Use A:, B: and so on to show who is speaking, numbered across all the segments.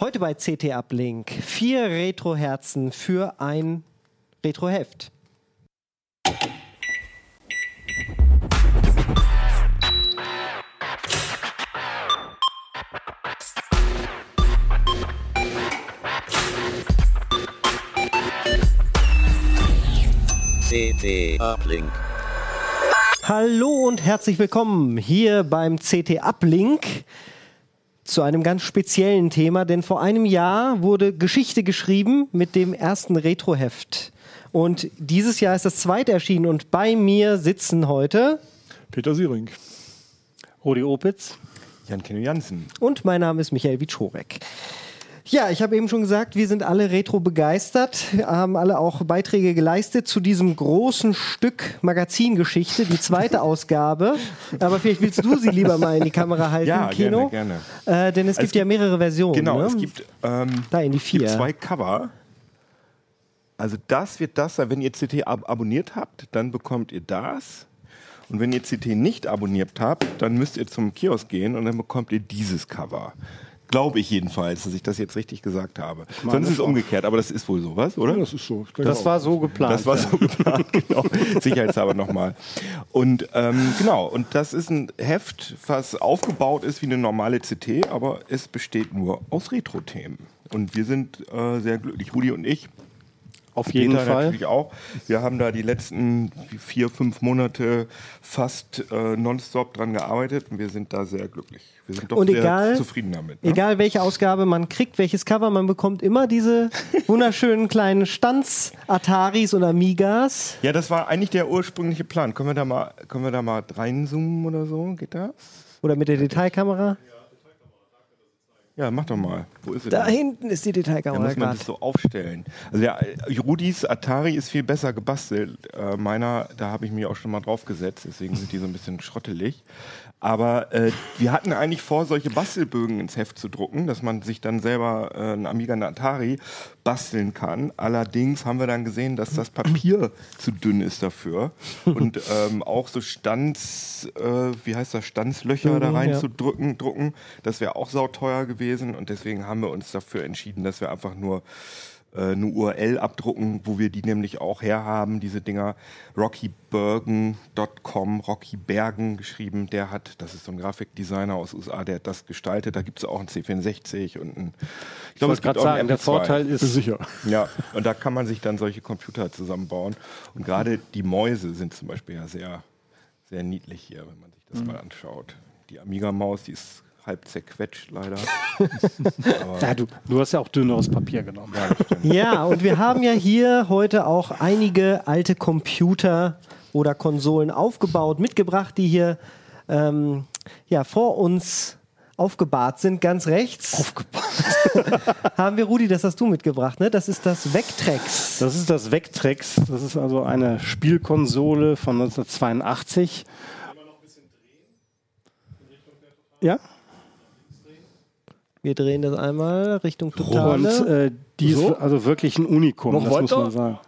A: Heute bei CT Uplink vier Retro-Herzen für ein Retro-Heft.
B: CT Uplink.
A: Hallo und herzlich willkommen hier beim CT Uplink zu einem ganz speziellen Thema, denn vor einem Jahr wurde Geschichte geschrieben mit dem ersten Retro-Heft. Und dieses Jahr ist das zweite erschienen und bei mir sitzen heute
C: Peter Siering.
D: Rudi Opitz.
C: Jan Kenny Jansen.
A: und mein Name ist Michael Wiczorek. Ja, ich habe eben schon gesagt, wir sind alle retro begeistert, haben alle auch Beiträge geleistet zu diesem großen Stück Magazingeschichte, die zweite Ausgabe. Aber vielleicht willst du sie lieber mal in die Kamera halten,
C: Ja,
A: Kino.
C: gerne,
A: Äh, denn es
C: Es
A: gibt ja mehrere Versionen.
C: Genau,
A: ne?
C: es gibt, ähm,
A: Da in die
C: es gibt
A: vier.
C: zwei Cover. Also das wird das sein. Wenn ihr CT ab abonniert habt, dann bekommt ihr das. Und wenn ihr CT nicht abonniert habt, dann müsst ihr zum Kiosk gehen und dann bekommt ihr dieses Cover. Glaube ich jedenfalls, dass ich das jetzt richtig gesagt habe. Sonst ist es umgekehrt, aber das ist wohl sowas, oder?
D: Ja,
C: das ist so.
D: Das war so geplant.
C: Das war
D: ja.
C: so geplant, genau. Sicherheitshalber nochmal. Und ähm, genau, und das ist ein Heft, was aufgebaut ist wie eine normale CT, aber es besteht nur aus Retro-Themen. Und wir sind äh, sehr glücklich, Rudi und ich.
D: Auf jeden
C: Peter
D: Fall.
C: natürlich auch. Wir haben da die letzten vier, fünf Monate fast äh, nonstop dran gearbeitet und wir sind da sehr glücklich. Wir sind doch
A: Und
C: sehr
A: egal-
C: zufrieden damit. Ne?
A: Egal welche Ausgabe man kriegt, welches Cover, man bekommt immer diese wunderschönen kleinen Stanz-Ataris und Amigas.
C: Ja, das war eigentlich der ursprüngliche Plan. Können wir da mal, können wir da mal reinzoomen oder so? Geht das?
A: Oder mit der Detailkamera.
C: Ja, mach doch mal. Wo ist sie
A: Da
C: denn?
A: hinten ist die
C: Da
A: Detailkamera
C: muss man
A: gerade.
C: das so aufstellen. Also der äh, Rudis Atari ist viel besser gebastelt. Äh, meiner, da habe ich mich auch schon mal drauf gesetzt, deswegen sind die so ein bisschen schrottelig. Aber äh, wir hatten eigentlich vor, solche Bastelbögen ins Heft zu drucken, dass man sich dann selber äh, einen Amiga und Atari basteln kann. Allerdings haben wir dann gesehen, dass das Papier zu dünn ist dafür. Und ähm, auch so Stanz, äh, wie heißt das, Stanzlöcher da
A: Mhm,
C: rein
A: ja.
C: zu drücken, drucken. Das wäre auch sauteuer gewesen und deswegen haben wir uns dafür entschieden, dass wir einfach nur eine URL abdrucken, wo wir die nämlich auch herhaben, diese Dinger. RockyBergen.com, Rocky Bergen geschrieben, der hat, das ist so ein Grafikdesigner aus USA, der hat das gestaltet. Da gibt es auch einen C64 und einen, ich glaube,
D: wollte gerade sagen, der Vorteil ist-
C: sicher. Ja, und da kann man sich dann solche Computer zusammenbauen. Und gerade die Mäuse sind zum Beispiel ja sehr, sehr niedlich hier, wenn man sich das mal anschaut. Die Amiga-Maus, die ist halb zerquetscht leider.
D: Ja, du, du hast ja auch dünneres Papier genommen.
C: Ja.
A: Ja, und wir haben ja hier heute auch einige alte Computer oder Konsolen aufgebaut, mitgebracht, die hier ähm, ja, vor uns aufgebahrt sind, ganz rechts. Aufgebahrt. haben wir, Rudi, das hast du mitgebracht, ne? Das ist das Vectrex.
D: Das ist das Vectrex. Das ist also eine Spielkonsole von 1982. Ja,
A: Wir drehen das einmal Richtung
D: und
A: Totale.
D: äh, die ist also wirklich ein Unikum,
C: Noch
D: das muss
C: weiter?
D: man sagen.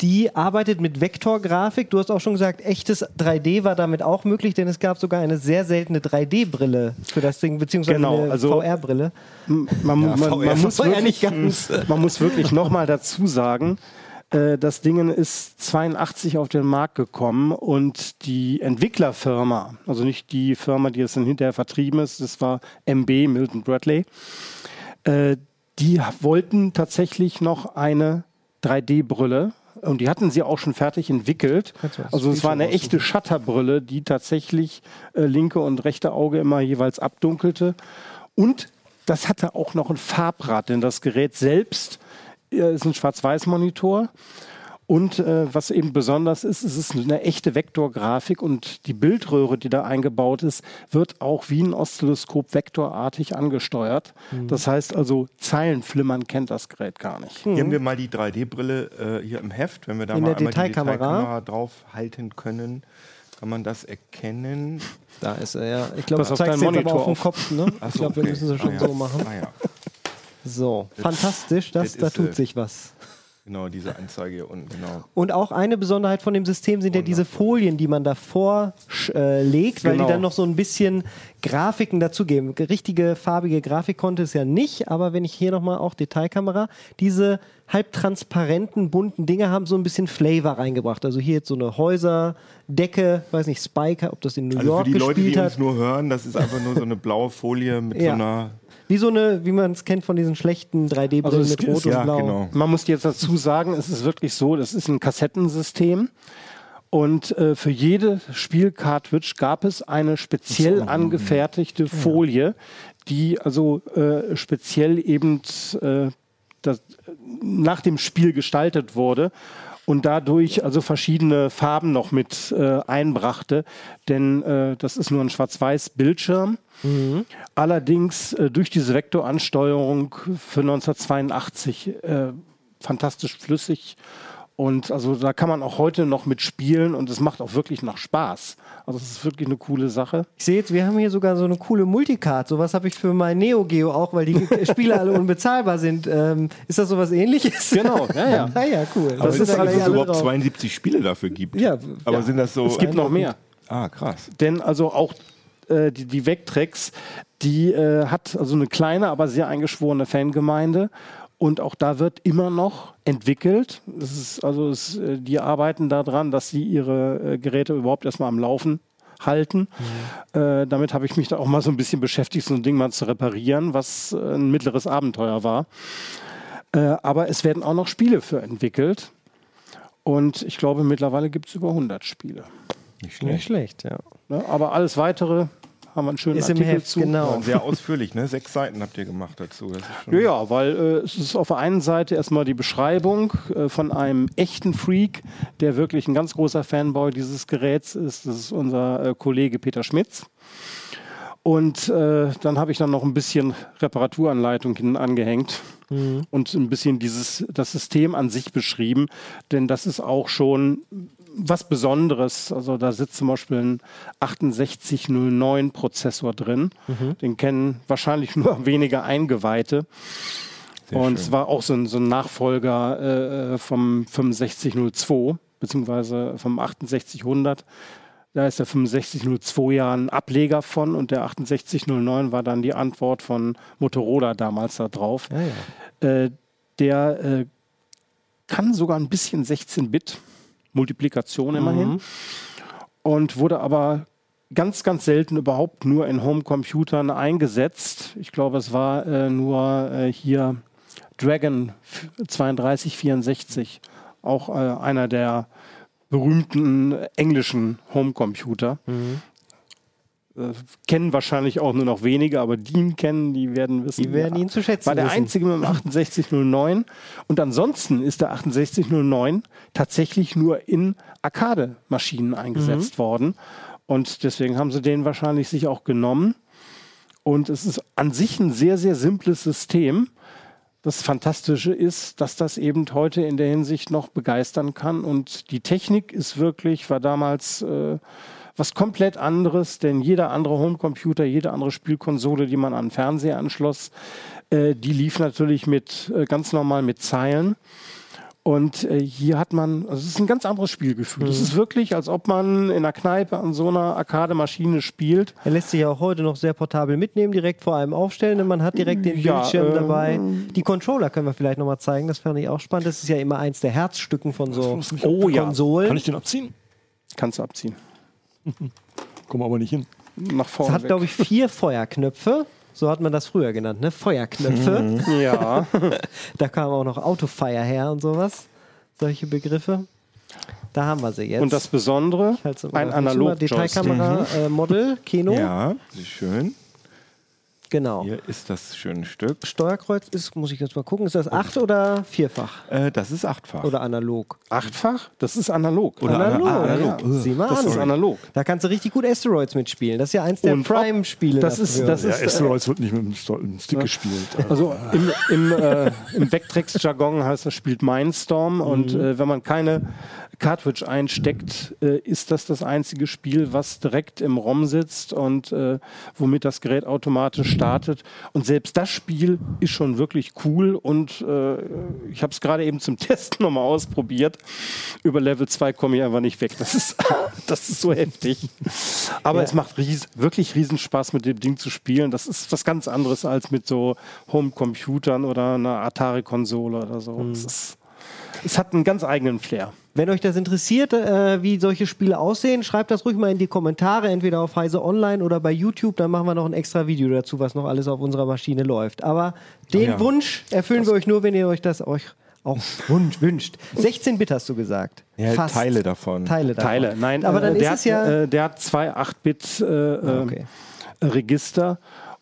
A: Die arbeitet mit Vektorgrafik. Du hast auch schon gesagt, echtes 3D war damit auch möglich, denn es gab sogar eine sehr seltene 3D-Brille für das Ding, beziehungsweise
D: Genau,
A: eine
D: also-
A: VR-Brille.
D: Man, man,
C: VR
D: man, muss
A: VR
D: wirklich, man muss wirklich nochmal dazu sagen, äh, das Ding ist 82 auf den Markt gekommen und die Entwicklerfirma, also nicht die Firma, die es dann hinterher vertrieben ist, das war MB, Milton Bradley, äh, die wollten tatsächlich noch eine 3D-Brille. Und die hatten sie auch schon fertig entwickelt. Also es war eine echte Shutterbrille, die tatsächlich äh, linke und rechte Auge immer jeweils abdunkelte. Und das hatte auch noch ein Farbrad, denn das Gerät selbst äh, ist ein Schwarz-Weiß-Monitor. Und äh, was eben besonders ist, es ist eine echte Vektorgrafik und die Bildröhre, die da eingebaut ist, wird auch wie ein Oszilloskop vektorartig angesteuert. Mhm. Das heißt also, Zeilenflimmern kennt das Gerät gar nicht.
C: Hier haben wir mal die 3D-Brille äh, hier im Heft, wenn wir da
A: In
C: mal
A: der
C: einmal die
A: Detailkamera.
C: Detailkamera drauf halten können. Kann man das erkennen?
A: Da ist er, ja. Ich glaube, zeigst
D: deinen
A: jetzt aber
D: Monitor
A: auf den
D: auf.
A: Kopf, ne?
C: Ach
A: Ich
C: so,
A: glaube, wir
C: okay.
A: müssen es schon
C: Ah, ja.
A: so machen.
C: Ah, ja.
A: So, fantastisch, das,
C: das
A: da tut
C: äh,
A: sich was.
C: Genau, diese Anzeige hier unten, genau.
A: Und auch eine Besonderheit von dem System sind ja diese Folien, die man davor äh, legt, weil
D: Genau.
A: die dann noch so ein bisschen Grafiken dazugeben. Richtige farbige Grafik konnte es ja nicht, aber wenn ich hier nochmal auch Detailkamera, diese halbtransparenten, bunten Dinge haben so ein bisschen Flavor reingebracht. Also hier jetzt so eine Häuserdecke, weiß nicht, Spike, ob das in New
C: Also für
A: York
C: die Leute,
A: gespielt
C: die
A: hat.
C: uns nur hören, das ist einfach nur so eine blaue Folie mit
A: Ja.
C: so einer.
A: Wie so eine, wie man es kennt von diesen schlechten 3D-Brillen
D: Also
A: mit
D: ist-
A: Rot und
C: Ja,
A: Blau.
C: genau.
D: Man muss jetzt dazu sagen, es ist wirklich so, das ist ein Kassettensystem. Und äh, für jede Spielcartridge gab es eine speziell angefertigte Folie, die also äh, speziell eben äh, das, nach dem Spiel gestaltet wurde und dadurch also verschiedene Farben noch mit äh, einbrachte. Denn äh, das ist nur ein schwarz-weiß Bildschirm. Allerdings äh, durch diese Vektoransteuerung für 1982 äh, fantastisch flüssig. Und also da kann man auch heute noch mitspielen und es macht auch wirklich noch Spaß. Also es ist wirklich eine coole Sache.
A: Ich sehe jetzt, wir haben hier sogar so eine coole Multicard. Sowas habe ich für mein Neo Geo auch, weil die Spiele alle unbezahlbar sind. Ähm, ist das sowas ähnliches?
D: Genau, ja, ja.
A: ah, ja, cool.
C: Aber
A: Das da
C: dass es
A: alle
C: überhaupt
A: drauf.
C: 72 Spiele dafür gibt.
A: Ja,
C: Aber
A: ja.
C: sind das so.
D: Es gibt noch mehr.
C: Ah, krass.
D: Denn also auch äh, die, die Vectrex, die äh, hat also eine kleine, aber sehr eingeschworene Fangemeinde. Und auch da wird immer noch entwickelt. Das ist, also es, äh, die arbeiten daran, dass sie ihre äh, Geräte überhaupt erstmal am Laufen halten. Äh, damit habe ich mich da auch mal so ein bisschen beschäftigt, so ein Ding mal zu reparieren, was äh, ein mittleres Abenteuer war. Äh, aber es werden auch noch Spiele für entwickelt. Und ich glaube, mittlerweile gibt es über 100 Spiele.
C: Nicht
A: Nicht
C: schlecht.
A: schlecht, ja.
D: Ne? Aber alles weitere haben wir einen schönen
A: Ist im
D: Artikel
A: Heft,
D: zu.
A: genau.
C: Und sehr ausführlich, ne? Sechs Seiten habt ihr gemacht dazu. Das ist schon
D: Ja, ja, weil äh, es ist auf der einen Seite erstmal die Beschreibung äh, von einem echten Freak, der wirklich ein ganz großer Fanboy dieses Geräts ist. Das ist unser äh, Kollege Peter Schmitz. Und äh, dann habe ich dann noch ein bisschen Reparaturanleitung hinten angehängt und ein bisschen dieses, das System an sich beschrieben, denn das ist auch schon was Besonderes. Also da sitzt zum Beispiel ein 6809 Prozessor drin. Den kennen wahrscheinlich nur wenige Eingeweihte.
C: Sehr
D: und
C: schön.
D: es war auch so ein, so ein Nachfolger äh, vom 6502, beziehungsweise vom 6800. Da ist der 6502 ja ein Ableger von und der 6809 war dann die Antwort von Motorola damals da drauf.
A: Ja, ja.
D: Äh, der äh, kann sogar ein bisschen 16-Bit, Multiplikation immerhin, und wurde aber ganz, ganz selten überhaupt nur in Homecomputern eingesetzt. Ich glaube, es war äh, nur äh, hier Dragon 3264, auch äh, einer der berühmten englischen Homecomputer. Äh, kennen wahrscheinlich auch nur noch wenige, aber die ihn kennen, die werden wissen.
A: Die werden ihn zu schätzen
D: War der
A: wissen.
D: einzige mit dem 6809. Und ansonsten ist der 6809 tatsächlich nur in Arcade-Maschinen eingesetzt
A: Mhm.
D: worden. Und deswegen haben sie den wahrscheinlich sich auch genommen. Und es ist an sich ein sehr, sehr simples System. Das Fantastische ist, dass das eben heute in der Hinsicht noch begeistern kann. Und die Technik ist wirklich, war damals äh, was komplett anderes, denn jeder andere Homecomputer, jede andere Spielkonsole, die man an den Fernseher anschloss, äh, die lief natürlich mit äh, ganz normal mit Zeilen. Und äh, hier hat man, also es ist ein ganz anderes Spielgefühl. Es ist wirklich, als ob man in einer Kneipe an so einer Arcade-Maschine spielt.
A: Er lässt sich ja auch heute noch sehr portabel mitnehmen, direkt vor einem aufstellen und man hat direkt den
D: Ja,
A: Bildschirm
D: äh,
A: dabei. Die Controller können wir vielleicht nochmal zeigen, das fand ich auch spannend. Das ist ja immer eins der Herzstücken von so
D: Oh ja.
A: Konsolen.
E: Kann ich den abziehen?
D: Kannst du abziehen.
E: Komm aber nicht hin.
D: Nach
A: Es
D: vorne.
A: hat, glaube ich, vier Feuerknöpfe. So hat man das früher genannt, ne? Feuerknöpfe.
D: ich. Ja.
A: Da kam auch noch Autofire her und sowas. Solche Begriffe. Da haben wir sie jetzt.
D: Und das Besondere, ein analog
A: Detailkamera, äh, Model, Kino.
C: Ja, sehr schön.
A: Genau.
C: Hier ist das schöne Stück.
A: Steuerkreuz ist, muss ich jetzt mal gucken, ist das acht oder vierfach?
C: Äh, das ist achtfach.
A: Oder analog?
D: Achtfach? Das ist analog.
C: Oder
A: analog.
C: ana- ah, analog.
A: Ja. Sieh mal
D: Das
A: an.
D: ist analog.
A: Da kannst du richtig gut Asteroids mitspielen. Das ist ja eins der Prime-Spiele.
D: das ist- das
E: Ja,
D: ist, äh,
E: Asteroids wird nicht mit dem Sto- dem Stick gespielt.
D: Also im, im, äh, im Vectrex-Jargon heißt das, spielt Mindstorm und äh, wenn man keine Cartridge einsteckt, äh, ist das das einzige Spiel, was direkt im ROM sitzt und äh, womit das Gerät automatisch startet. Und selbst das Spiel ist schon wirklich cool und äh, ich habe es gerade eben zum Testen nochmal ausprobiert. Über Level 2 komme ich einfach nicht weg. Das ist, das ist so heftig. Aber es macht ries wirklich riesen Spaß, mit dem Ding zu spielen. Das ist was ganz anderes als mit so Home-Computern oder einer Atari-Konsole oder so. Es, ist, es hat einen ganz eigenen Flair.
A: Wenn euch das interessiert, äh, wie solche Spiele aussehen, schreibt das ruhig mal in die Kommentare, entweder auf Heise Online oder bei YouTube. Dann machen wir noch ein extra Video dazu, was noch alles auf unserer Maschine läuft. Aber den
C: ja.
A: Wunsch erfüllen wir euch nur, wenn ihr euch das euch auch wunsch, wünscht. 16-Bit hast du gesagt.
C: Ja,
A: Fast.
C: Teile davon.
A: Teile davon.
D: Teile. Nein,
A: aber dann
D: äh,
A: ist
D: der
A: es
D: hat,
A: ja.
D: Äh, der hat zwei 8-Bit äh,
A: Ah, okay.
D: äh, Register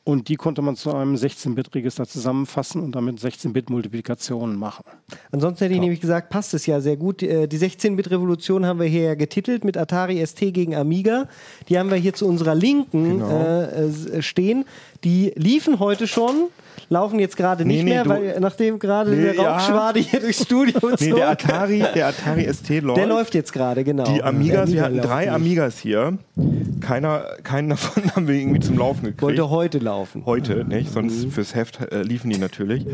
D: und die konnte man zu einem 16-Bit-Register zusammenfassen und damit 16-Bit-Multiplikationen machen.
A: Ansonsten hätte ich nämlich gesagt, passt es ja sehr gut. Äh, Die 16-Bit-Revolution haben wir hier ja getitelt mit Atari ST gegen Amiga. Die haben wir hier zu unserer Linken
C: Genau.
A: äh, äh, stehen. Die liefen heute schon, laufen jetzt gerade nicht
C: Nee, nee,
A: mehr,
C: du-
A: weil nachdem gerade
C: Nee,
A: der
C: ja.
A: Rauchschwade hier durchs Studio
C: Nee,
A: zog.
C: der Atari, der Atari ST läuft.
A: der läuft jetzt gerade, genau.
C: Die Amigas, wir hatten drei
A: nicht.
C: Amigas hier. Keiner, keinen davon haben wir irgendwie zum Laufen gekriegt.
A: Wollte heute laufen.
C: Heute, nicht? Sonst fürs Heft äh, liefen die natürlich.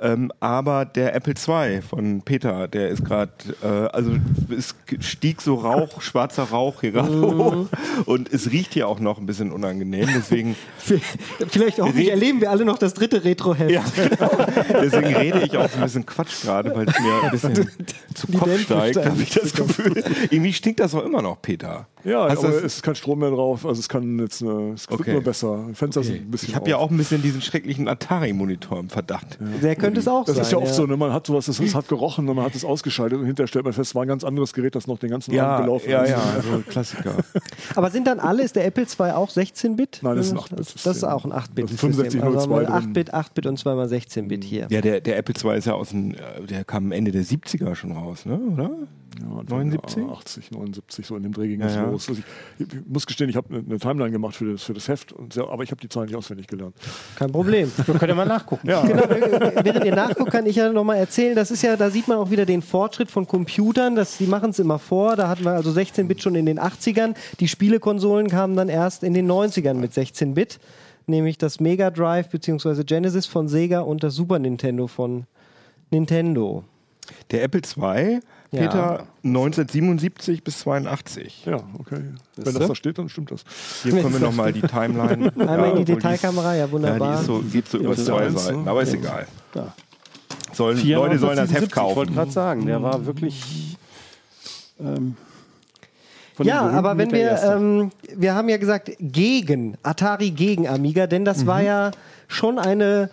C: Ähm, aber der Apple II von Peter, der ist gerade, äh, also es stieg so Rauch, schwarzer Rauch hier gerade hoch. Und es riecht hier auch noch ein bisschen unangenehm. Deswegen,
A: Vielleicht hoffentlich erleben wir alle noch das dritte Retro-Heft.
C: ja, deswegen rede ich auch so ein bisschen Quatsch gerade, weil es mir ein bisschen zu Kopf steigt, habe ich das Gefühl. Irgendwie stinkt das auch immer noch, Peter.
E: Ja,
C: Hast
E: aber
C: das-
E: es ist kein Strom mehr drauf. Also es kann jetzt eine, es wird
C: Okay.
E: nur besser. Fenster sind ein bisschen
C: Ich habe ja auch ein bisschen diesen schrecklichen Atari-Monitor im Verdacht.
A: Der könnte es auch
E: Das
A: sein.
E: ist ja oft so, ne? man hat sowas, das, das hat gerochen und man hat es ausgeschaltet und hinterher stellt man fest, es war ein ganz anderes Gerät, das noch den ganzen
C: Ja,
E: Abend gelaufen
C: ja,
E: ist.
C: ja, also Klassiker.
A: Aber sind dann alle, ist der Apple II auch 16-Bit?
E: Nein, das ist ein 8-Bit-System.
A: Das ist auch ein 8-Bit.
E: Das ist ein 6502
A: Also haben wir
E: drin.
A: 8-Bit, 8-Bit und zweimal 16-Bit hier.
C: Ja, der, der Apple II ist ja aus dem, äh, der kam Ende der 70er schon raus, ne? oder?
E: Ja,
C: 79?
E: Ja, 80, 79, so in dem Dreh ging
C: Ja,
E: es
C: ja.
E: los. Also ich, ich muss gestehen, ich habe eine, eine Timeline gemacht für das, für das Heft, sehr, aber ich habe die Zahlen nicht auswendig gelernt.
A: Kein Problem.
D: Wir können ja mal nachgucken.
E: Ja,
A: Genau, während ihr nachguckt, kann ich ja nochmal erzählen, das ist ja, da sieht man auch wieder den Fortschritt von Computern, das, die machen es immer vor, da hatten wir also 16-Bit schon in den 80ern, die Spielekonsolen kamen dann erst in den 90ern mit 16-Bit, nämlich das Mega Drive bzw. Genesis von Sega und das Super Nintendo von Nintendo.
C: Der Apple II,
A: Ja.
C: Peter, 1977 bis 82.
E: ja, okay. Wenn
C: du?
E: das da steht, dann stimmt das.
C: Hier können wir nochmal die Timeline.
A: Einmal in die Detailkamera, ja
C: Ja,
A: wunderbar.
C: die ist so, geht so über
E: ist
C: zwei Seiten,
E: ne?
C: aber ist egal.
D: Da.
C: Sollen, Leute sollen das
D: 477,
C: Heft
D: Ich wollte
C: kaufen.
D: gerade sagen, der war wirklich. Ähm,
A: Ja, aber wenn wir, ähm, wir haben ja gesagt, gegen, Atari gegen Amiga, denn das war ja schon eine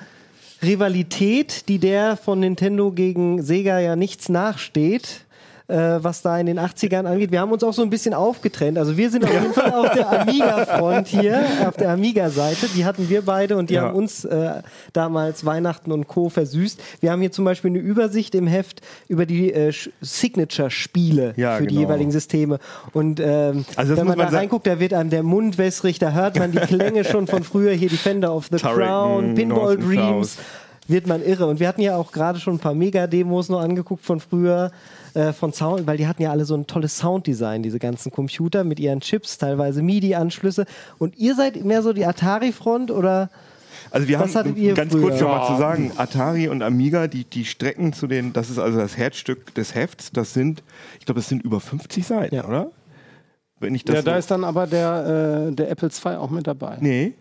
A: Rivalität, die der von Nintendo gegen Sega ja nichts nachsteht. Äh, was da in den 80ern angeht. Wir haben uns auch so ein bisschen aufgetrennt. Also wir sind auf jeden Fall auf der Amiga-Front hier, auf der Amiga-Seite. Die hatten wir beide und die
C: Ja.
A: haben uns äh, damals Weihnachten und Co. versüßt. Wir haben hier zum Beispiel eine Übersicht im Heft über die äh, Signature-Spiele
C: Ja,
A: für die
C: genau.
A: jeweiligen Systeme. Und ähm,
C: Also
A: wenn man da
C: man sagen-
A: reinguckt, da wird einem der Mund wässrig, da hört man die Klänge schon von früher, hier Defender of the
C: Turrican,
A: Crown, Pinball
C: North and
A: Dreams,
C: South.
A: wird man irre. Und wir hatten ja auch gerade schon ein paar Mega-Demos noch angeguckt von früher, äh, von Sound, weil die hatten ja alle so ein tolles Sounddesign, diese ganzen Computer mit ihren Chips, teilweise MIDI-Anschlüsse. Und ihr seid mehr so die Atari-Front oder?
C: Also wir
A: Was
C: haben ganz
A: früher?
C: kurz schon mal zu sagen, Atari und Amiga, die, die Strecken zu den, das ist also das Herzstück des Hefts, das sind, ich glaube, das sind über 50 Seiten,
A: Ja.
C: oder? Wenn ich das
D: ja, da ist dann aber der, äh, der Apple II auch mit dabei.
C: Nee.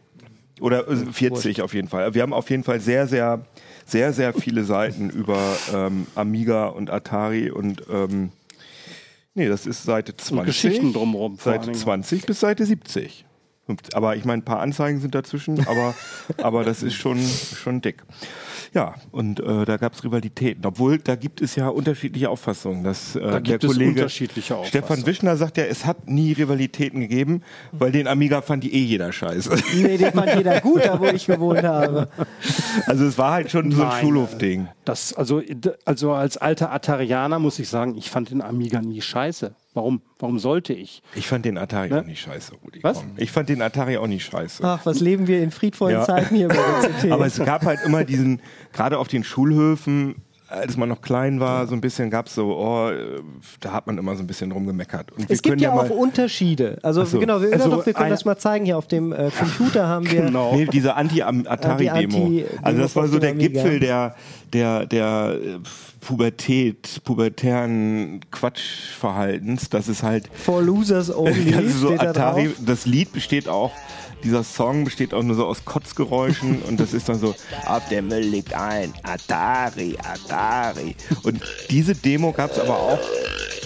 C: Oder äh, 40 auf jeden Fall. Wir haben auf jeden Fall sehr, sehr, sehr, sehr viele Seiten über ähm, Amiga und Atari und ähm, nee, das ist Seite 20.
D: Geschichten drumherum
C: Seite
D: allen Dingen.
C: 20 bis Seite 70. Aber ich meine, ein paar Anzeigen sind dazwischen, aber, aber das ist schon, schon dick. Ja, und äh, da gab es Rivalitäten. Obwohl, da gibt es ja unterschiedliche Auffassungen. Dass, äh,
D: Da
C: der
D: gibt es
C: Kollege
D: unterschiedliche
C: Stefan
D: Auffassungen.
C: Wischner sagt ja, es hat nie Rivalitäten gegeben, weil den Amiga fand die eh jeder scheiße.
A: Nee, den fand jeder gut, da wo ich gewohnt habe.
C: Also es war halt schon so ein Schulhofding.
D: Das, also, also als alter Atarianer muss ich sagen, ich fand den Amiga nie scheiße. Warum, warum sollte ich?
C: Ich fand den Atari
D: Ne?
C: auch nicht scheiße, Rudi.
D: Was?
C: Komm. Ich fand den Atari auch nicht scheiße.
A: Ach, was leben wir in friedvollen
C: Ja.
A: Zeiten hier bei der CT.
C: Aber es gab halt immer diesen, gerade auf den Schulhöfen, als man noch klein war, so ein bisschen gab es so, oh, äh, da hat man immer so ein bisschen drum gemeckert. Und wir
A: es gibt
C: können
A: ja auch Unterschiede. Also
C: so.
A: genau, wir,
D: Also
A: doch, wir können
D: ein-
A: das mal zeigen. Hier auf dem äh, Computer haben wir
D: Genau.
C: Nee, diese Anti-Atari-Demo.
A: Anti-Demo
C: also das war so der
A: Amiga.
C: Gipfel der, der, der äh, Pubertät, pubertären Quatschverhaltens. Das ist halt
A: For Losers Only.
C: das ist so
A: da
C: Atari.
A: drauf.
C: Das Lied besteht auch, dieser Song besteht auch nur so aus Kotzgeräuschen und das ist dann so, auf der Müll liegt ein Atari, Atari. Und diese Demo gab es aber auch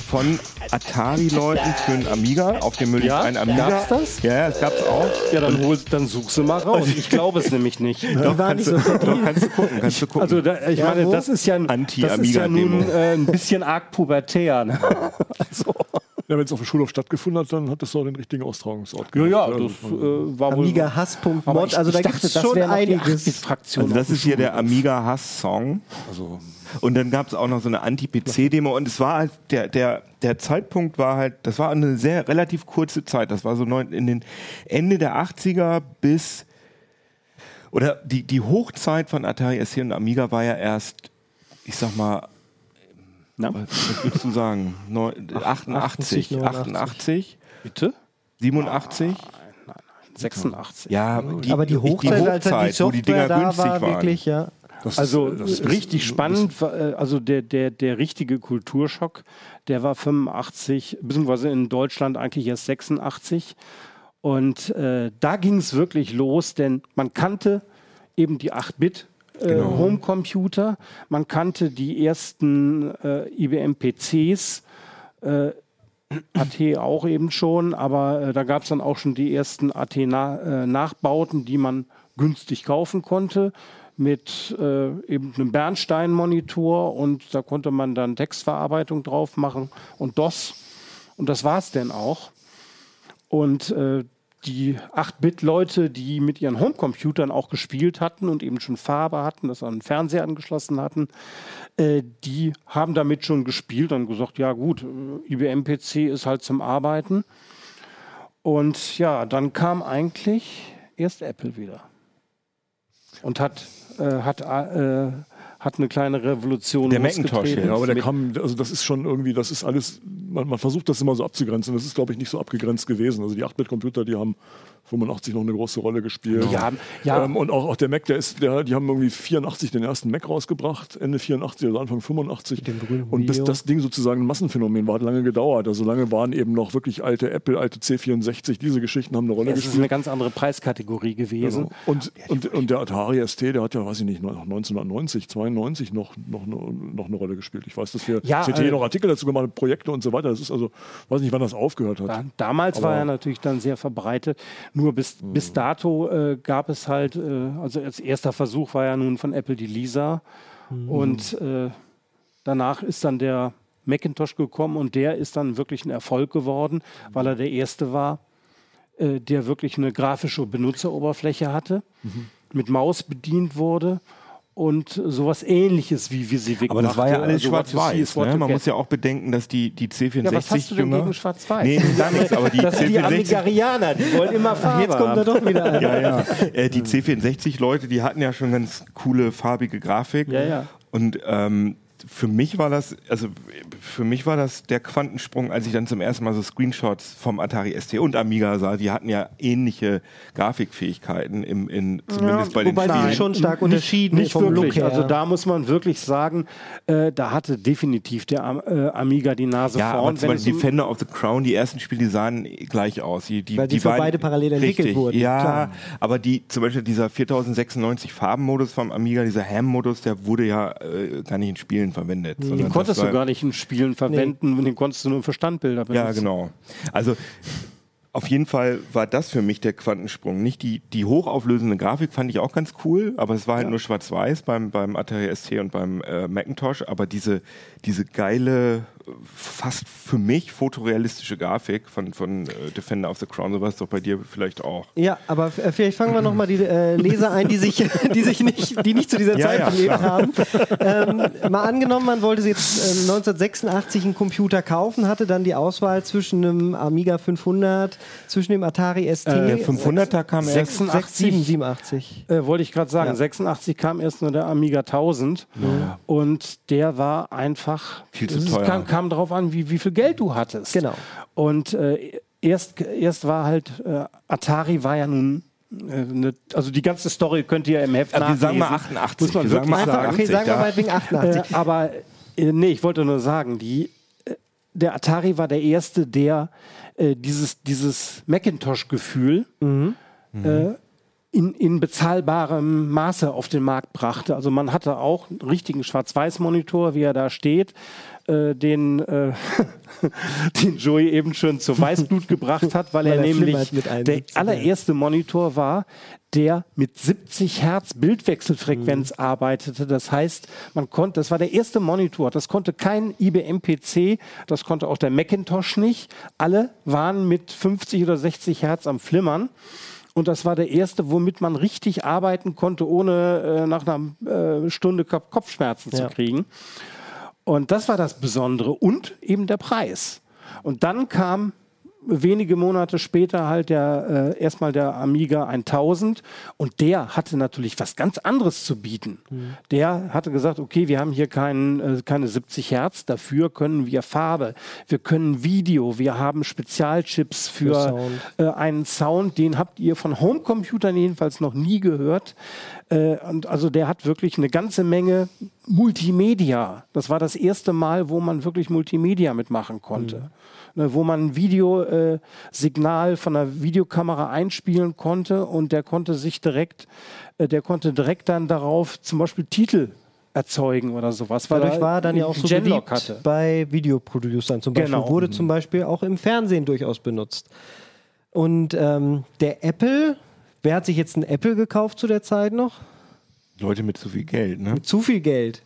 C: von Atari-Leuten für einen Amiga. Auf dem Müll
D: Ja?
C: ein Amiga.
D: Gab's das?
C: Ja, ja, das gab's auch.
D: Ja, dann, hol, dann such sie mal raus. Ich glaube es nämlich nicht.
C: Doch,
A: war
C: kannst,
A: nicht
C: du,
A: so
C: doch, kannst du gucken, kannst du gucken.
D: Also da, ich
A: Ja,
D: meine,
A: wo?
D: das ist ja, ein- das ist ja nun äh, ein bisschen arg pubertär. Ne?
E: Ja, wenn es auf dem Schulhof stattgefunden hat, dann hat das doch den richtigen Austragungsort
D: Ja, ja, das äh, war wohl.
A: Amiga Hass.mod.
D: Aber ich-
A: Also da
D: ich
A: gibt
D: dachte,
A: es
D: das
A: schon einiges.
D: 8-Bit-Fraktion.
C: Also das ist hier der Amiga-Hass-Song.
E: Also,
C: Und dann gab es auch noch so eine Anti-PC-Demo und es war halt, der, der, der Zeitpunkt war halt, das war eine sehr relativ kurze Zeit. Das war so neun, in den Ende der 80er bis, oder die, die Hochzeit von Atari ST und Amiga war ja erst, ich sag mal,
D: Na?
C: was, was würdest du sagen? Neu, 88,
A: 89.
C: 88,
D: Bitte?
C: 87?
D: 86.
C: Ja, die,
A: Aber die
C: ich-
A: Hochzeit, als dann die
C: wo die Dinger
A: Software da
C: günstig
A: war,
C: waren.
A: wirklich, ja.
E: Das
D: Also
E: ist, das ist
D: richtig
E: das-
D: spannend, äh, also der, der, der richtige Kulturschock, der war 85, beziehungsweise in Deutschland eigentlich erst 86. Und äh, da ging es wirklich los, denn man kannte eben die 8-Bit. Äh,
C: Genau.
D: Homecomputer, man kannte die ersten äh, IBM-PCs, äh, AT auch eben schon, aber äh, da gab es dann auch schon die ersten AT-Nachbauten, die man günstig kaufen konnte mit äh, eben einem Bernstein-Monitor und da konnte man dann Textverarbeitung drauf machen und DOS und das war es denn auch. Und äh, die 8-Bit-Leute, die mit ihren Homecomputern auch gespielt hatten und eben schon Farbe hatten, das an den Fernseher angeschlossen hatten, äh, die haben damit schon gespielt und gesagt, ja gut, IBM-PC ist halt zum Arbeiten. Und ja, dann kam eigentlich erst Apple wieder und hat, äh, hat, äh, hat eine kleine Revolution
C: Der Macintosh.
E: Ja, aber der kam, also das ist schon irgendwie, das ist alles, man, man versucht das immer so abzugrenzen. Das ist, glaube ich, nicht so abgegrenzt gewesen. Also die 8-Bit-Computer, die haben 85 noch eine große Rolle gespielt.
D: Haben- ja.
E: ähm, und auch, auch der Mac, der ist, der, die haben irgendwie 84 den ersten Mac rausgebracht, Ende 84 oder Anfang 85. Und bis das Ding sozusagen ein Massenphänomen war, hat lange gedauert. Also lange waren eben noch wirklich alte Apple, alte C64, diese Geschichten haben eine Rolle
D: Es ist
E: gespielt.
D: eine ganz andere Preiskategorie gewesen.
E: Genau. Und, und, und der Atari ST, der hat ja, weiß ich nicht, noch 1990, 92 noch, noch, eine- noch eine Rolle gespielt. Ich weiß, dass wir
D: Ja,
E: CT
D: äh,
E: noch Artikel dazu gemacht haben, Projekte und so weiter. Das ist also, weiß nicht, wann das aufgehört hat.
D: Da, damals
E: Aber-
D: war er natürlich dann sehr verbreitet. Nur bis, bis dato äh, gab es halt, äh, also als erster Versuch war ja nun von Apple die Lisa. Und äh, danach ist dann der Macintosh gekommen und der ist dann wirklich ein Erfolg geworden, weil er der erste war, äh, der wirklich eine grafische Benutzeroberfläche hatte, mit Maus bedient wurde. Und sowas ähnliches wie VisiVic
C: Aber das war ja alles
D: Also
C: schwarz-weiß. Ne? Man muss ja auch bedenken, dass die, die C64
D: Ja, was hast du denn gegen Schwarz-Weiß?
C: Nee, gar nichts, aber die
D: Das sind die
C: C64
D: Amigarianer, die wollen immer Farbe
A: Jetzt kommt er
D: haben.
A: doch wieder an.
C: ja, ja. Äh, die C64-Leute, die hatten ja schon ganz coole farbige Grafik.
D: Ja, ja.
C: Und ähm, für mich war das, also für mich war das der Quantensprung, als ich dann zum ersten Mal so Screenshots vom Atari ST und Amiga sah. Die hatten ja ähnliche Grafikfähigkeiten im, in, zumindest bei den
A: wobei die
C: Spielen.
A: schon stark unterschieden
D: Nicht
A: vom
D: wirklich.
A: Look her.
D: Also da muss man wirklich sagen, äh, da hatte definitiv der Am äh, Amiga die Nase
C: ja, aber
D: vorn.
C: zum
D: wenn
C: Beispiel Defender of the Crown, die ersten Spiele, die sahen gleich aus. Die, die,
A: Weil die für
C: waren-
A: beide parallel entwickelt
C: richtig,
A: wurden,
C: Ja,
A: klar.
C: aber die, zum Beispiel dieser 4096 Farbenmodus vom Amiga, dieser Ham-Modus, der wurde ja äh, gar nicht in Spielen verwendet.
D: den konntest
C: war-
D: du gar nicht in Spielen verwenden, den konntest du nur für Standbilder benutzen.
C: Ja, genau. Also auf jeden Fall war das für mich der Quantensprung. Nicht die, die hochauflösende Grafik fand ich auch ganz cool, aber es war halt nur schwarz-weiß beim, beim Atari ST und beim äh, Macintosh. Aber diese, diese geile, fast für mich fotorealistische Grafik von, von äh, Defender of the Crown, sowas doch bei dir vielleicht auch.
A: Ja, aber äh, vielleicht fangen wir nochmal die äh, Leser ein, die sich, die sich nicht, die nicht zu dieser
C: Ja,
A: Zeit
C: ja,
A: gelebt
C: klar.
A: haben. Ähm, mal angenommen, man wollte jetzt äh, 1986 einen Computer kaufen, hatte dann die Auswahl zwischen einem Amiga 500, zwischen dem Atari ST.
C: Der 500er kam erst
A: 86, 87.
D: Äh, wollte ich gerade sagen,
A: Ja.
D: 86 kam erst nur der Amiga 1000 und der war einfach
C: Viel zu teuer.
D: Kam, kam drauf an, wie, wie viel Geld du hattest.
A: Genau.
D: Und äh, erst, erst war halt äh, Atari war ja nun äh, ne, also die ganze Story könnt ihr im Heft
C: Aber wir sagen mal
D: nachlesen.
C: 88.
D: Muss man
C: wir sagen
D: wirklich
C: mal
A: Einfach, okay,
C: 88,
A: sagen wir
C: ja.
A: meinetwegen 88.
D: Äh, aber äh, nee, ich wollte nur sagen, die, äh, der Atari war der erste, der äh, dieses, dieses Macintosh-Gefühl äh, in, in bezahlbarem Maße auf den Markt brachte. Also man hatte auch einen richtigen Schwarz-Weiß-Monitor, wie er da steht, äh, den, äh, den Joey eben schon zur Weißblut gebracht hat, weil,
A: Weil
D: er
A: er
D: nämlich der
A: 71
D: allererste Monitor war, der mit 70 Hertz Bildwechselfrequenz arbeitete. Das heißt, man konnte, das war der erste Monitor, das konnte kein IBM-PC, das konnte auch der Macintosh nicht. Alle waren mit 50 oder 60 Hertz am Flimmern. Und das war der erste, womit man richtig arbeiten konnte, ohne äh, nach einer äh, Stunde Kop- Kopfschmerzen
A: Ja.
D: zu kriegen. Und das war das Besondere und eben der Preis. Und dann kam wenige Monate später halt der äh, erstmal der Amiga 1000 und der hatte natürlich was ganz anderes zu bieten. Der hatte gesagt, okay, wir haben hier kein, äh, keine 70 Hertz, dafür können wir Farbe, wir können Video, wir haben Spezialchips für,
A: Für Sound.
D: äh, einen Sound, den habt ihr von Homecomputern jedenfalls noch nie gehört. Äh, und also der hat wirklich eine ganze Menge Multimedia. Das war das erste Mal, wo man wirklich Multimedia mitmachen konnte. Ne, wo man ein Videosignal äh, von der Videokamera einspielen konnte und der konnte sich direkt, äh, der konnte direkt dann darauf zum Beispiel Titel erzeugen oder sowas. weil
A: Dadurch war er dann ja auch so beliebt
D: hatte.
A: bei Videoproducern zum Beispiel.
D: Genau.
A: Wurde zum Beispiel auch im Fernsehen durchaus benutzt. Und ähm, der Apple, wer hat sich jetzt ein Apple gekauft zu der Zeit noch?
C: Leute mit zu viel Geld, ne?
A: Zu viel Geld.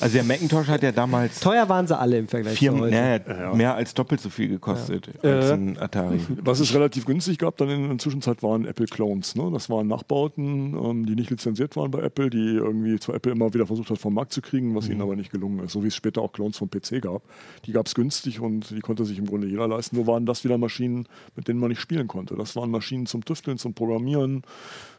C: Also der Macintosh hat ja damals
A: Teuer waren sie alle im Vergleich
C: vier,
A: zu heute.
C: naja, mehr als doppelt so viel gekostet als ein Atari.
E: Was es relativ günstig gab dann in der Zwischenzeit waren Apple Clones. Ne? Das waren Nachbauten, ähm, die nicht lizenziert waren bei Apple, die irgendwie zwar Apple immer wieder versucht hat vom Markt zu kriegen, was ihnen aber nicht gelungen ist. So wie es später auch Clones vom PC gab. Die gab es günstig und die konnte sich im Grunde jeder leisten. Nur waren das wieder Maschinen, mit denen man nicht spielen konnte. Das waren Maschinen zum Tüfteln, zum Programmieren,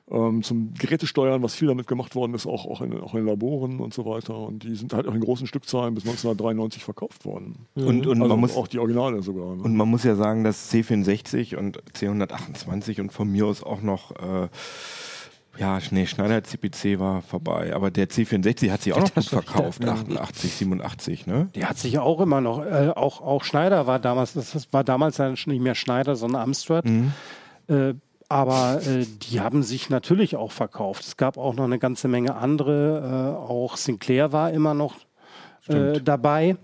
E: ähm, zum Gerätesteuern, was viel damit gemacht worden ist, auch, auch, in, auch in Laboren und so weiter. Und die sind halt auch in großen Stückzahlen bis 1993 verkauft worden.
C: Und, und,
E: Also
C: man muss,
E: auch die Originale sogar. Ne?
C: und man muss ja sagen, dass C64 und C128 und von mir aus auch noch äh, ja, nee, Schneider CPC war vorbei, aber der C64 hat sich auch noch gut verkauft, 88, 87, ne?
D: Der hat sich ja auch immer noch, äh, auch, auch Schneider war damals, das war damals ja nicht mehr Schneider, sondern Amstrad. Äh, aber äh, die haben sich natürlich auch verkauft. Es gab auch noch eine ganze Menge andere. Äh, auch Sinclair war immer noch äh, dabei.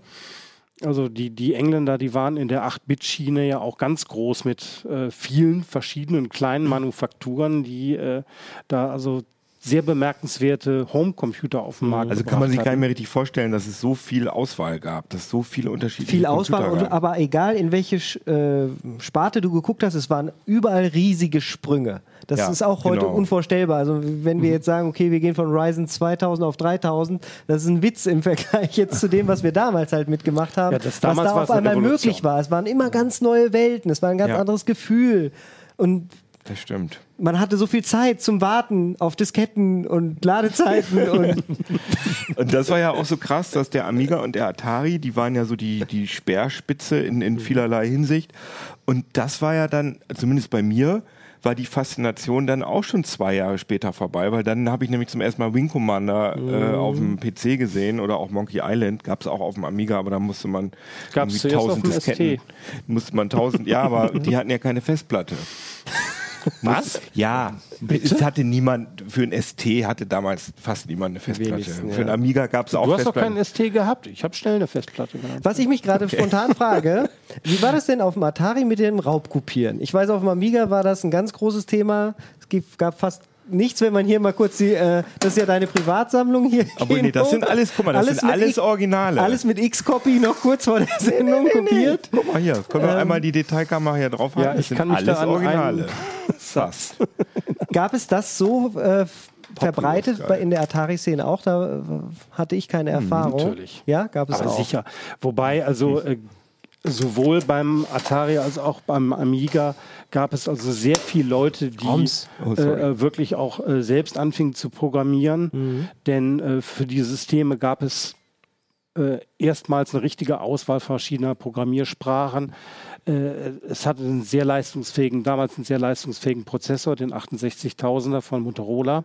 D: Also die, die Engländer, die waren in der 8-Bit-Schiene ja auch ganz groß mit äh, vielen verschiedenen kleinen Manufakturen, die äh, da also sehr bemerkenswerte Homecomputer auf den Markt
C: Also kann man sich
D: gebracht
C: gar nicht
D: hatten.
C: mehr richtig vorstellen, dass es so viel Auswahl gab, dass es so viele unterschiedliche
A: viel Auswahl,
C: Computer
A: und,
C: gab.
A: aber egal in welche äh, Sparte du geguckt hast, es waren überall riesige Sprünge. Das
C: Ja,
A: ist auch heute
C: genau. Mhm.
A: unvorstellbar. Also wenn wir jetzt sagen, okay, wir gehen von Ryzen 2000 auf 3000, das ist ein Witz im Vergleich jetzt zu dem, was wir damals halt mitgemacht haben,
D: Ja, das
A: was
D: damals
A: da auf einmal möglich war. Es waren immer ganz neue Welten, es war ein ganz
C: Ja.
A: anderes Gefühl. Und
C: Das stimmt.
A: man hatte so viel Zeit zum Warten auf Disketten und Ladezeiten und
C: Und das war ja auch so krass, dass der Amiga und der Atari, die waren ja so die, die Speerspitze in, in vielerlei Hinsicht. Und das war ja dann, zumindest bei mir, war die Faszination dann auch schon zwei Jahre später vorbei, weil dann habe ich nämlich zum ersten Mal Wing Commander äh, auf dem PC gesehen oder auch Monkey Island, gab es auch auf dem Amiga, aber da musste man
D: Gab's
C: irgendwie
D: dem
C: Disketten, musste man tausend, ja, aber die hatten ja keine Festplatte. Was? Ja, es hatte niemand, für ein ST hatte damals fast niemand eine Festplatte.
A: Wenigsten,
C: Für
A: ja.
C: einen Amiga gab es auch
D: Du hast doch keinen ST gehabt. Ich habe schnell eine Festplatte gehabt.
A: Was ich mich gerade spontan frage, wie war das denn auf dem Atari mit dem Raubkopieren? Ich weiß, auf dem Amiga war das ein ganz großes Thema. Es gibt- gab fast nichts, wenn man hier mal kurz die, äh, das ist ja deine Privatsammlung hier.
C: Aber nee, das sind alles, guck mal, das sind
A: mit
C: alles Originale.
A: Alles mit X-Copy noch kurz vor der Sendung kopiert.
C: Guck mal hier, können wir einmal die Detailkamera hier drauf
D: Ja,
C: halten?
D: ich
C: das
D: kann
C: sind
D: mich da
C: alles
D: an
C: Originale.
D: Satz.
A: Gab es das so äh, verbreitet in der Atari-Szene auch? Da äh, hatte ich keine Erfahrung.
D: natürlich.
A: Ja, gab es
D: Aber
A: auch.
D: sicher. Wobei, also äh, sowohl beim Atari als auch beim Amiga gab es also sehr viele Leute, die.
C: Oh,
D: äh, äh, wirklich auch äh, selbst anfingen zu programmieren. Denn äh, für die Systeme gab es äh, erstmals eine richtige Auswahl verschiedener Programmiersprachen. Äh, es hatte einen sehr leistungsfähigen, damals einen sehr leistungsfähigen Prozessor, den 68000er von Motorola.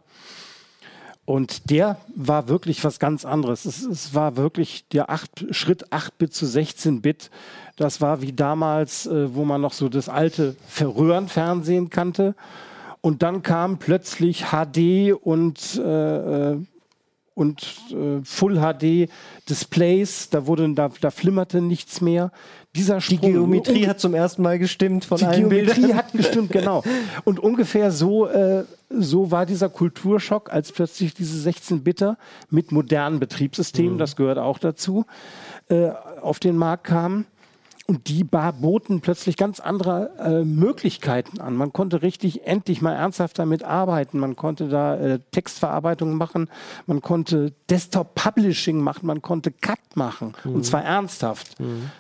D: Und der war wirklich was ganz anderes. Es, es war wirklich der acht, Schritt 8-Bit zu 16-Bit. Das war wie damals, äh, wo man noch so das alte Röhrenfernsehen kannte. Und dann kam plötzlich HD und, äh, äh, und äh, Full HD Displays. Da, da, da flimmerte nichts mehr. Dieser
A: Die
D: Sprung,
A: Geometrie hat zum ersten Mal gestimmt von
D: die
A: allen
D: Geometrie
A: Bildern.
D: hat gestimmt, genau. Und ungefähr so, äh, so war dieser Kulturschock, als plötzlich diese 16-Bitter mit modernen Betriebssystemen, das gehört auch dazu, äh, auf den Markt kamen. Und die ba- boten plötzlich ganz andere äh, Möglichkeiten an. Man konnte richtig endlich mal ernsthaft damit arbeiten. Man konnte da äh, Textverarbeitung machen, man konnte Desktop-Publishing machen, man konnte Cut machen. Und zwar ernsthaft.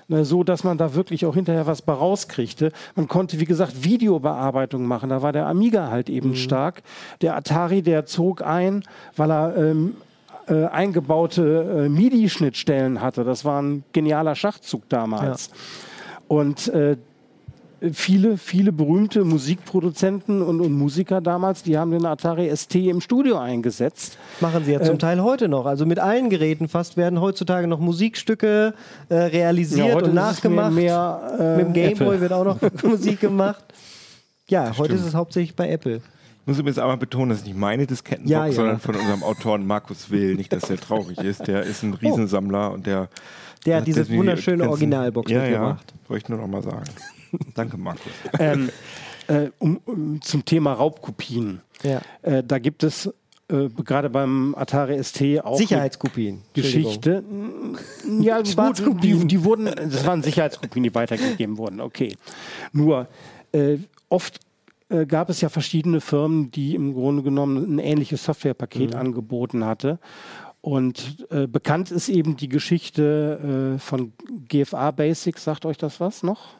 D: Ne, so, dass man da wirklich auch hinterher was rauskriegte. Man konnte, wie gesagt, Videobearbeitung machen. Da war der Amiga halt eben stark. Der Atari, der zog ein, weil er ähm, äh, eingebaute äh, MIDI-Schnittstellen hatte. Das war ein genialer Schachzug damals. Und äh, viele, viele berühmte Musikproduzenten und, und Musiker damals, die haben den Atari ST im Studio eingesetzt.
A: Machen sie ja
D: Äh,
A: zum Teil heute noch. Also mit allen Geräten fast werden heutzutage noch Musikstücke äh, realisiert
D: heute
A: und nachgemacht.
D: Mehr, mehr, äh,
A: mit dem Gameboy wird auch noch Musik gemacht. Ja, heute ist es hauptsächlich bei Apple.
C: Ich muss übrigens einmal betonen, das ist nicht meine Diskettenbox,
A: Ja, ja.
C: sondern von unserem Autoren Markus Will. Nicht, dass der traurig ist. Der ist ein Riesensammler und der.
A: Der hat diese
C: die
A: wunderschöne
C: ganzen-
A: Originalbox
C: ja,
A: mitgebracht.
C: Ja, wollte ich nur noch mal sagen. Danke, Markus.
D: ähm, äh, um, um, zum Thema Raubkopien.
A: Ja.
D: Äh, da gibt es äh, gerade beim Atari ST auch
A: Sicherheitskopien.
D: Geschichte. Ja, die, die wurden, das waren Sicherheitskopien, die weitergegeben wurden. Okay. Nur äh, oft äh, gab es ja verschiedene Firmen, die im Grunde genommen ein ähnliches Softwarepaket angeboten hatte. Und äh, bekannt ist eben die Geschichte äh, von GFA Basic. Sagt euch das was noch?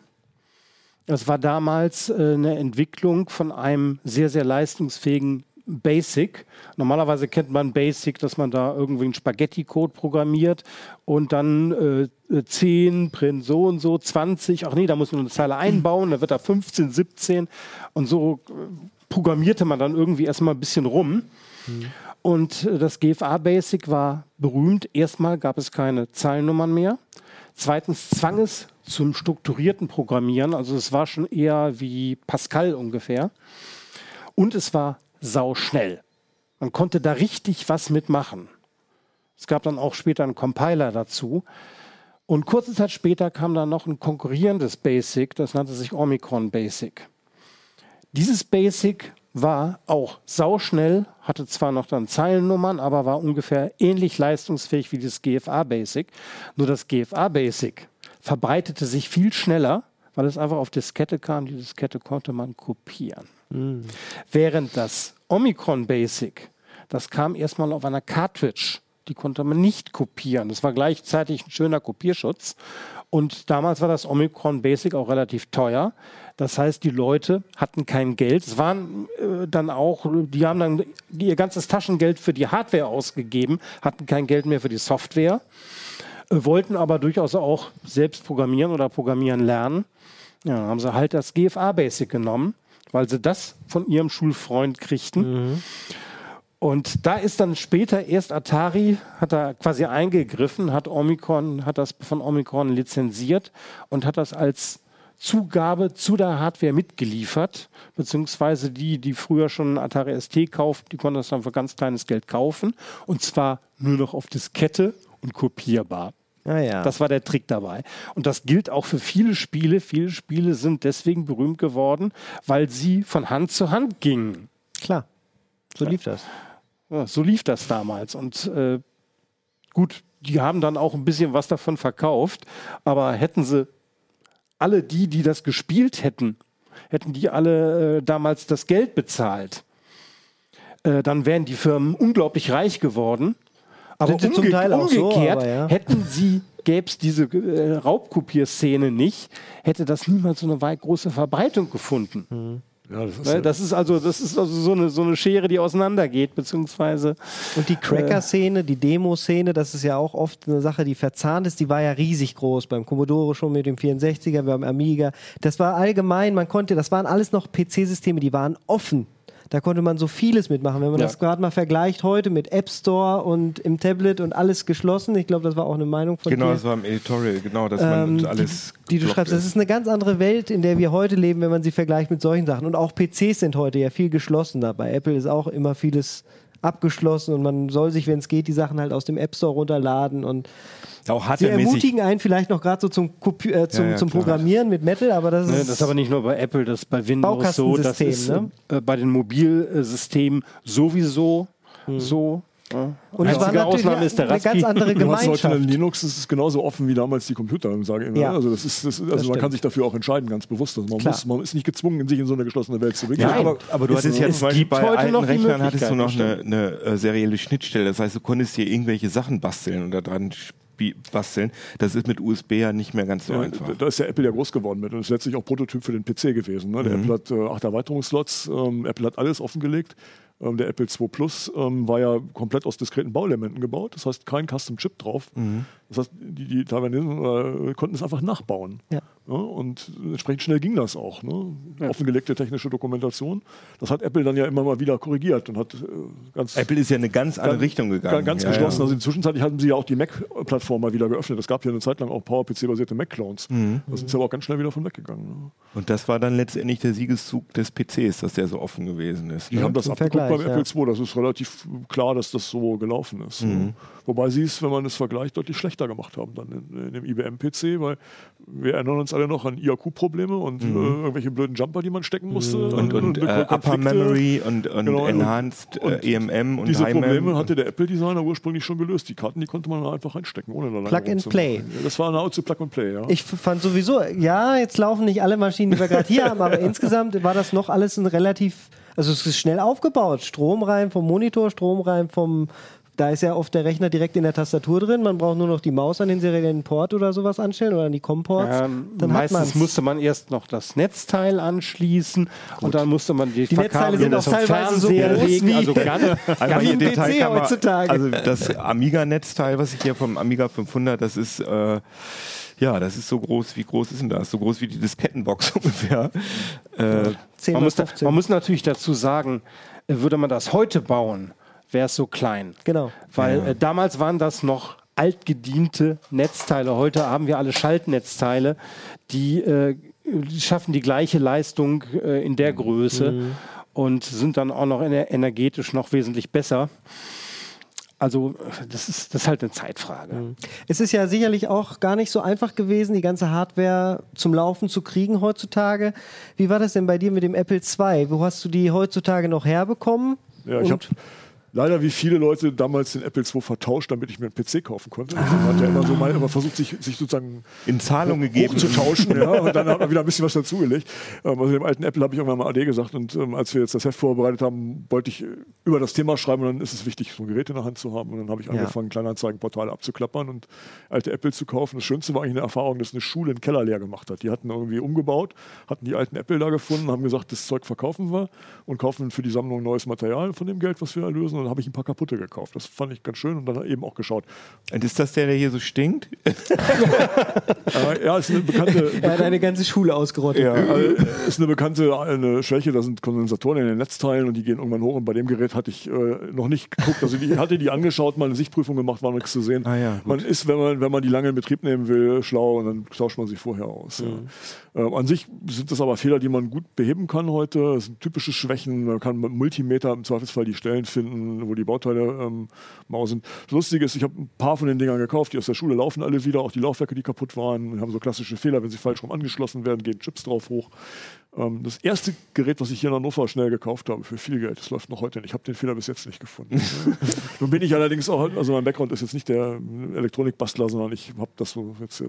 D: Das war damals äh, eine Entwicklung von einem sehr, sehr leistungsfähigen Basic. Normalerweise kennt man Basic, dass man da irgendwie einen Spaghetti-Code programmiert und dann äh, 10, Print so und so, 20, ach nee, da muss man eine Zeile einbauen, da wird da 15, 17 und so äh, programmierte man dann irgendwie erstmal ein bisschen rum. Und äh, das GFA Basic war berühmt. Erstmal gab es keine Zeilennummern mehr. Zweitens zwang es zum strukturierten Programmieren. Also es war schon eher wie Pascal ungefähr. Und es war sauschnell. Man konnte da richtig was mitmachen. Es gab dann auch später einen Compiler dazu. Und kurze Zeit später kam dann noch ein konkurrierendes Basic, das nannte sich Omicron Basic. Dieses Basic war auch sauschnell, hatte zwar noch dann Zeilennummern, aber war ungefähr ähnlich leistungsfähig wie das GFA Basic. Nur das GFA Basic verbreitete sich viel schneller, weil es einfach auf Diskette kam. Die Diskette konnte man kopieren. Während das Omicron Basic, das kam erstmal auf einer Cartridge. Die konnte man nicht kopieren. Das war gleichzeitig ein schöner Kopierschutz. Und damals war das Omicron Basic auch relativ teuer. Das heißt, die Leute hatten kein Geld. Es waren äh, dann auch, die haben dann ihr ganzes Taschengeld für die Hardware ausgegeben, hatten kein Geld mehr für die Software, äh, wollten aber durchaus auch selbst programmieren oder programmieren lernen. Ja, dann haben sie halt das GFA Basic genommen, weil sie das von ihrem Schulfreund kriegten. Und da ist dann später erst Atari, hat da quasi eingegriffen, hat Omicron, hat das von Omicron lizenziert und hat das als Zugabe zu der Hardware mitgeliefert, beziehungsweise die, die früher schon Atari ST kaufen, die konnten das dann für ganz kleines Geld kaufen und zwar nur noch auf Diskette und kopierbar.
A: Ah, ja.
D: Das war der Trick dabei. Und das gilt auch für viele Spiele. Viele Spiele sind deswegen berühmt geworden, weil sie von Hand zu Hand gingen.
A: Klar. So lief das.
D: Ja, so lief das damals. Und äh, gut, die haben dann auch ein bisschen was davon verkauft, aber hätten sie alle die, die das gespielt hätten, hätten die alle äh, damals das Geld bezahlt, äh, dann wären die Firmen unglaublich reich geworden. Aber
A: Sind sie zum Teil auch so,
D: umgekehrt
A: aber ja.
D: hätten sie, gäbe es diese äh, Raubkopierszene nicht, hätte das niemals so eine weit große Verbreitung gefunden.
E: Ja, das ist
D: Ne?
E: ja,
D: Das ist also, das ist also so eine, so eine Schere, die auseinandergeht, beziehungsweise
A: Und die Cracker-Szene, die Demo-Szene, das ist ja auch oft eine Sache, die verzahnt ist. Die war ja riesig groß beim Commodore schon mit dem 64er, beim Amiga. Das war allgemein, man konnte, das waren alles noch PC-Systeme, die waren offen. Da konnte man so vieles mitmachen. Wenn man
D: Ja.
A: das gerade mal vergleicht heute mit App Store und im Tablet und alles geschlossen, ich glaube, das war auch eine Meinung von
C: Genau,
A: dir.
C: das war im Editorial, genau, dass
A: Ähm,
C: man alles.
A: die du
C: geblockt
A: schreibst, das ist eine ganz andere Welt, in der wir heute leben, wenn man sie vergleicht mit solchen Sachen. Und auch PCs sind heute ja viel geschlossener. Bei Apple ist auch immer vieles abgeschlossen und man soll sich, wenn es geht, die Sachen halt aus dem App Store runterladen und
C: Auch
A: sie ermutigen einen vielleicht noch gerade so zum, Kopi äh, zum,
C: Ja, ja,
A: zum. Programmieren mit Metal, aber das
D: Ne,
A: ist,
D: das ist aber nicht nur bei Apple, das ist bei Windows so, das ist
A: ne?
D: äh, bei den Mobilsystemen sowieso so. Ja.
A: Und es
D: Einzige
A: war natürlich
D: Ausnahme ist der
A: eine
D: Raspi.
A: ganz andere
E: Du hast heute
A: Gemeinschaft.
E: in Linux, das ist genauso offen wie damals die Computer, sage ich immer.
A: Ja.
E: Also, das ist, das also man
A: stimmt.
E: kann sich dafür auch entscheiden, ganz bewusst. Also man, muss, man ist nicht gezwungen, sich in so eine geschlossene Welt zu begeben.
C: Ja, aber, aber du
D: Es-
C: hattest ja
D: es
C: zum Beispiel
D: gibt
C: bei
D: heute
C: alten Rechnern hattest du noch eine, eine äh, serielle Schnittstelle. Das heißt, du konntest dir irgendwelche Sachen basteln und da dran basteln. Das ist mit USB ja nicht mehr ganz so
E: Ja,
C: einfach.
E: da ist ja Apple ja groß geworden mit und ist letztlich auch Prototyp für den PC gewesen. Ne? Der
C: Mhm.
E: Apple hat äh, acht Erweiterungsslots, ähm, Apple hat alles offengelegt. Ähm, der Apple II Plus ähm, war ja komplett aus diskreten Bauelementen gebaut, das heißt kein Custom Chip drauf.
C: Mhm.
E: Das heißt, die, die Taiwanesen äh, konnten es einfach nachbauen.
A: Ja.
E: Ja, und entsprechend schnell ging das auch. Ne? Offengelegte technische Dokumentation. Das hat Apple dann ja immer mal wieder korrigiert und hat äh, ganz
C: Apple ist ja eine ganz andere
E: Ganz-
C: Richtung gegangen.
E: Ganz
C: Ja,
E: geschlossen.
C: ja.
E: Also zwischenzeitlich hatten sie ja auch die Mac-Plattform mal wieder geöffnet. Es gab ja eine Zeit lang auch PowerPC-basierte Mac-Clones.
C: Mhm.
E: Da sind sie aber auch ganz schnell wieder von weggegangen. Ne?
C: Und das war dann letztendlich der Siegeszug des PCs, dass der so offen gewesen ist.
E: Die
C: ne?
E: haben das abgeguckt beim
A: ja.
E: Apple II. Das ist relativ klar, dass das so gelaufen ist.
C: Mhm.
E: Ne? Wobei sie es, wenn man es vergleicht, deutlich schlechter gemacht haben dann in, in dem IBM-PC, weil wir erinnern uns alle noch an IAQ-Probleme und äh, irgendwelche blöden Jumper, die man stecken musste.
C: Mhm. Und, und äh,
E: Konflikte.
C: Upper Memory und, und
E: Genau, und-
C: Enhanced
E: und
C: äh, EMM und
E: Diese
C: High
E: Probleme hatte der Apple-Designer ursprünglich schon gelöst. Die Karten, die konnte man einfach reinstecken, ohne da
A: Plug and. Play.
E: Das war nahezu Plug and Play, ja.
A: Ich fand sowieso, ja, jetzt laufen nicht alle Maschinen, die wir gerade hier haben, aber insgesamt war das noch alles ein relativ, also es ist schnell aufgebaut. Strom rein vom Monitor, Strom rein vom, da ist ja oft der Rechner direkt in der Tastatur drin. Man braucht nur noch die Maus an den seriellen Port oder sowas anstellen oder an die COM-Ports.
D: Ähm,
A: dann
D: meistens musste man erst noch das Netzteil anschließen und dann musste man die,
A: Die Netzteile sind auch teilweise so
D: Fernseher
A: groß
D: legen.
A: wie-
D: Also ganz,
C: Einmal hier
A: ein
C: Detail
A: PC
C: man-
A: heutzutage.
C: Also das Amiga-Netzteil, was ich hier vom Amiga 500, das ist äh, ja, das ist so groß. Wie groß ist denn das? So groß wie die Diskettenbox ungefähr. Äh,
A: 10
D: man, muss da,
A: 15.
D: man muss natürlich dazu sagen, äh, würde man das heute bauen, wäre es so klein.
A: Genau.
D: Weil äh, damals waren das noch altgediente Netzteile. Heute haben wir alle Schaltnetzteile, die, äh, schaffen die gleiche Leistung äh, in der Größe und sind dann auch noch ener energetisch noch wesentlich besser. Also das ist, das ist halt eine Zeitfrage.
A: Es ist ja sicherlich auch gar nicht so einfach gewesen, die ganze Hardware zum Laufen zu kriegen heutzutage. Wie war das denn bei dir mit dem Apple II? Wo hast du die heutzutage noch herbekommen?
E: Ja, ich habe leider wie viele Leute damals den Apple II vertauscht, damit ich mir einen PC kaufen konnte. Also man hat ja immer so mal immer versucht, sich, sich sozusagen
C: in Zahlung gegeben.
E: hochzutauschen. ja, und dann hat man wieder ein bisschen was dazugelegt. Ähm, also dem alten Apple habe ich irgendwann mal AD gesagt. Und ähm, als wir jetzt das Heft vorbereitet haben, wollte ich über das Thema schreiben. Und dann ist es wichtig, so ein Gerät in der Hand zu haben. Und dann habe ich angefangen, Kleinanzeigenportale abzuklappern und alte Apple zu kaufen. Das Schönste war eigentlich eine Erfahrung, dass eine Schule einen Keller leer gemacht hat. Die hatten irgendwie umgebaut, hatten die alten Apple da gefunden, haben gesagt, das Zeug verkaufen wir und kaufen für die Sammlung neues Material von dem Geld, was wir erlösen. Und dann habe ich ein paar kaputte gekauft. Das fand ich ganz schön und dann eben auch geschaut.
C: Und ist das der, der hier so stinkt?
E: Ja, ist eine bekannte.
A: Er hat eine ganze Schule ausgerottet.
E: Ja, also, ist eine bekannte eine Schwäche, da sind Kondensatoren in den Netzteilen und die gehen irgendwann hoch und bei dem Gerät hatte ich äh, noch nicht geguckt, also die hatte die angeschaut, mal eine Sichtprüfung gemacht, war nichts zu sehen.
C: Ah ja,
E: man ist, wenn man, wenn man die lange in Betrieb nehmen will, schlau und dann tauscht man sie vorher aus. Ja. Äh, an sich sind das aber Fehler, die man gut beheben kann heute. Das sind typische Schwächen. Man kann mit Multimeter im Zweifelsfall die Stellen finden, wo die Bauteile ähm, mau sind. Das Lustige ist, ich habe ein paar von den Dingern gekauft, die aus der Schule laufen alle wieder, auch die Laufwerke, die kaputt waren. Wir haben so klassische Fehler, wenn sie falsch rum angeschlossen werden, gehen Chips drauf hoch. Ähm, das erste Gerät, was ich hier in Hannover schnell gekauft habe, für viel Geld, das läuft noch heute nicht. Ich habe den Fehler bis jetzt nicht gefunden. Nun bin ich allerdings auch, also mein Background ist jetzt nicht der Elektronikbastler, sondern ich habe das so jetzt äh,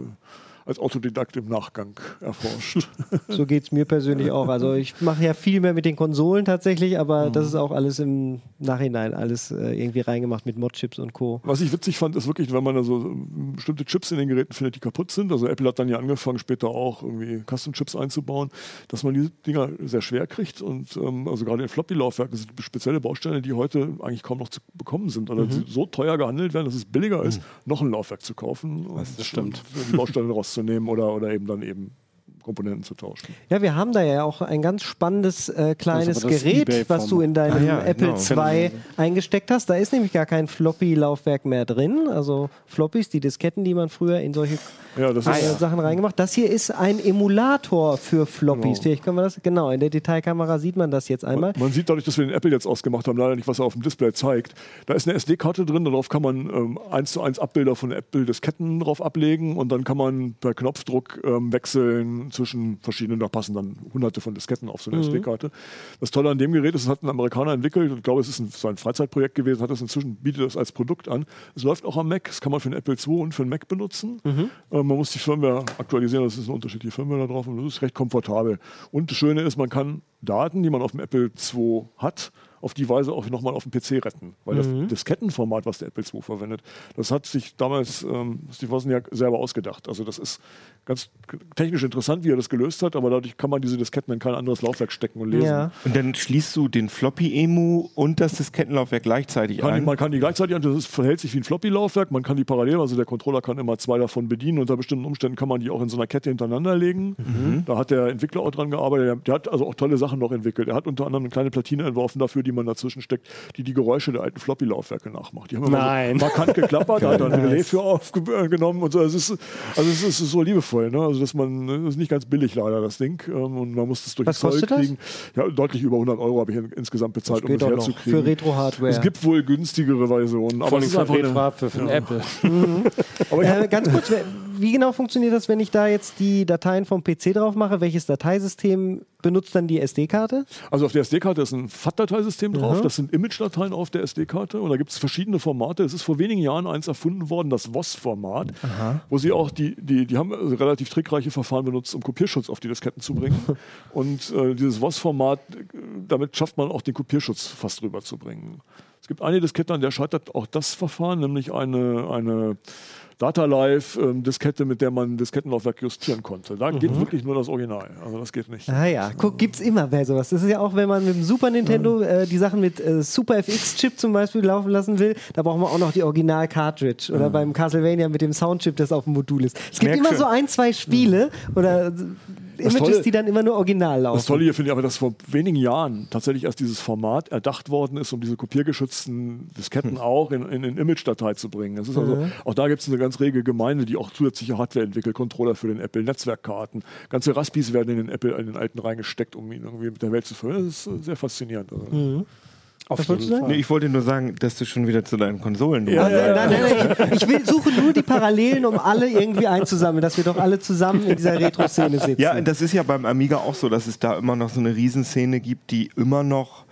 E: als Autodidakt im Nachgang erforscht.
A: So geht es mir persönlich auch. Also ich mache ja viel mehr mit den Konsolen tatsächlich, aber das ist auch alles im Nachhinein alles äh, irgendwie reingemacht mit Modchips und Co.
E: Was ich witzig fand, ist wirklich, wenn man da so bestimmte Chips in den Geräten findet, die kaputt sind. Also Apple hat dann ja angefangen, später auch irgendwie Custom-Chips einzubauen, dass man diese Dinger sehr schwer kriegt. Und ähm, also gerade in Floppy-Laufwerken sind spezielle Bausteine, die heute eigentlich kaum noch zu bekommen sind. Oder die so teuer gehandelt werden, dass es billiger ist, noch ein Laufwerk zu kaufen.
D: das stimmt.
E: Die Bausteine rauszunehmen oder, oder eben dann eben Komponenten zu tauschen.
A: Ja, wir haben da ja auch ein ganz spannendes äh, kleines
D: ist das
A: Gerät, was du in deinem
C: Ah ja,
A: Apple
C: genau.
A: II eingesteckt hast. Da ist nämlich gar kein Floppy-Laufwerk mehr drin. Also Floppies, die Disketten, die man früher in solche
E: Ja, das
A: äh,
E: ist,
A: Sachen reingemacht. Das hier ist ein Emulator für Floppies.
E: Genau.
A: Vielleicht können wir das, genau, in der Detailkamera sieht man das jetzt einmal.
E: Man sieht dadurch, dass wir den Apple jetzt ausgemacht haben, leider nicht, was er auf dem Display zeigt. Da ist eine SD-Karte drin, darauf kann man ähm, eins zu eins Abbilder von Apple-Disketten drauf ablegen und dann kann man per Knopfdruck ähm, wechseln zwischen verschiedenen, da passen dann hunderte von Disketten auf so eine SD-Karte. Das Tolle an dem Gerät ist, es hat ein Amerikaner entwickelt, ich glaube, es ist ein, so ein Freizeitprojekt gewesen, hat es inzwischen, bietet es als Produkt an. Es läuft auch am Mac, das kann man für den Apple II und für den Mac benutzen. Ähm, man muss die Firmware aktualisieren, das ist eine unterschiedliche Firmware da drauf und das ist recht komfortabel. Und das Schöne ist, man kann Daten, die man auf dem Apple II hat, auf die Weise auch nochmal auf dem PC retten. Weil das Diskettenformat, was der Apple II verwendet, das hat sich damals ähm, Steve Wozniak selber ausgedacht. Also das ist ganz technisch interessant, wie er das gelöst hat, aber dadurch kann man diese Disketten in kein anderes Laufwerk stecken und lesen.
A: Ja.
C: Und dann schließt du den Floppy-Emu und das Diskettenlaufwerk gleichzeitig
E: Kann,
C: ein.
E: man kann die gleichzeitig an, das ist, verhält sich wie ein Floppy-Laufwerk, man kann die parallel, also der Controller kann immer zwei davon bedienen. Unter bestimmten Umständen kann man die auch in so einer Kette hintereinander legen. Da hat der Entwickler auch dran gearbeitet. Der, der hat also auch tolle Sachen noch entwickelt. Er hat unter anderem eine kleine Platine entworfen dafür, die man dazwischen steckt, die die Geräusche der alten Floppy-Laufwerke nachmacht. Die haben immer
D: Nein.
E: so markant geklappert, da hat er ein Relais für aufgenommen und so. Es ist, also es ist so liebevoll, ne? Also dass man, das ist nicht ganz billig leider, das Ding. Ähm, Und man muss das durch
A: Was
E: Zoll
A: kostet das?
E: kriegen. Ja, deutlich über 100 Euro habe ich in- insgesamt bezahlt, um das herzukriegen.
A: Für Retro-Hardware.
E: Es gibt wohl günstigere Versionen, aber es ist einfach eine,
D: Retro für, für Apple.
E: aber ich hab,
A: Äh, ganz kurz, wie genau funktioniert das, wenn ich da jetzt die Dateien vom PC drauf mache? Welches Dateisystem benutzt dann die SD-Karte?
E: Also auf der SD-Karte ist ein FAT-Dateisystem drauf, das sind Image-Dateien auf der SD-Karte und da gibt es verschiedene Formate. Es ist vor wenigen Jahren eins erfunden worden, das WOS-Format, wo sie auch die, die, die haben also relativ trickreiche Verfahren benutzt, um Kopierschutz auf die Disketten zu bringen. und äh, dieses WOS-Format, äh, damit schafft man auch den Kopierschutz fast rüberzubringen. Es gibt eine Diskette, an der scheitert auch das Verfahren, nämlich eine, eine Data Live-Diskette, mit der man Diskettenlaufwerk justieren konnte. Da geht wirklich nur das Original. Also das geht nicht.
A: Ah ja, guck, gibt's immer bei sowas. Das ist ja auch, wenn man mit dem Super Nintendo äh, die Sachen mit äh, Super FX-Chip zum Beispiel laufen lassen will, da brauchen wir auch noch die Original-Cartridge. Oder beim Castlevania mit dem Soundchip, das auf dem Modul ist. Es gibt
C: merk
A: immer
C: schon.
A: so ein, zwei Spiele oder äh, Images,
E: Tolle-
A: die dann immer nur original laufen.
E: Das Tolle hier finde ich aber, dass vor wenigen Jahren tatsächlich erst dieses Format erdacht worden ist, um diese kopiergeschützten Disketten auch in, in, in Image-Datei zu bringen. Das ist also, auch da gibt es eine ganz rege Gemeinde, die auch zusätzliche Hardware entwickelt, Controller für den Apple, Netzwerkkarten. Ganze Raspis werden in den Apple, in den alten reingesteckt, um ihn irgendwie mit der Welt zu füllen. Das ist äh, sehr faszinierend. Also.
D: Auf
A: wolltest du sagen?
C: Nee, ich wollte nur sagen, dass du schon wieder zu deinen Konsolen
E: Ja,
A: Also,
E: ja,
A: nein, nein, nein, ich will, suche nur die Parallelen, um alle irgendwie einzusammeln, dass wir doch alle zusammen in dieser Retro-Szene sitzen.
C: Ja, und das ist ja beim Amiga auch so, dass es da immer noch so eine Riesenszene gibt, die immer noch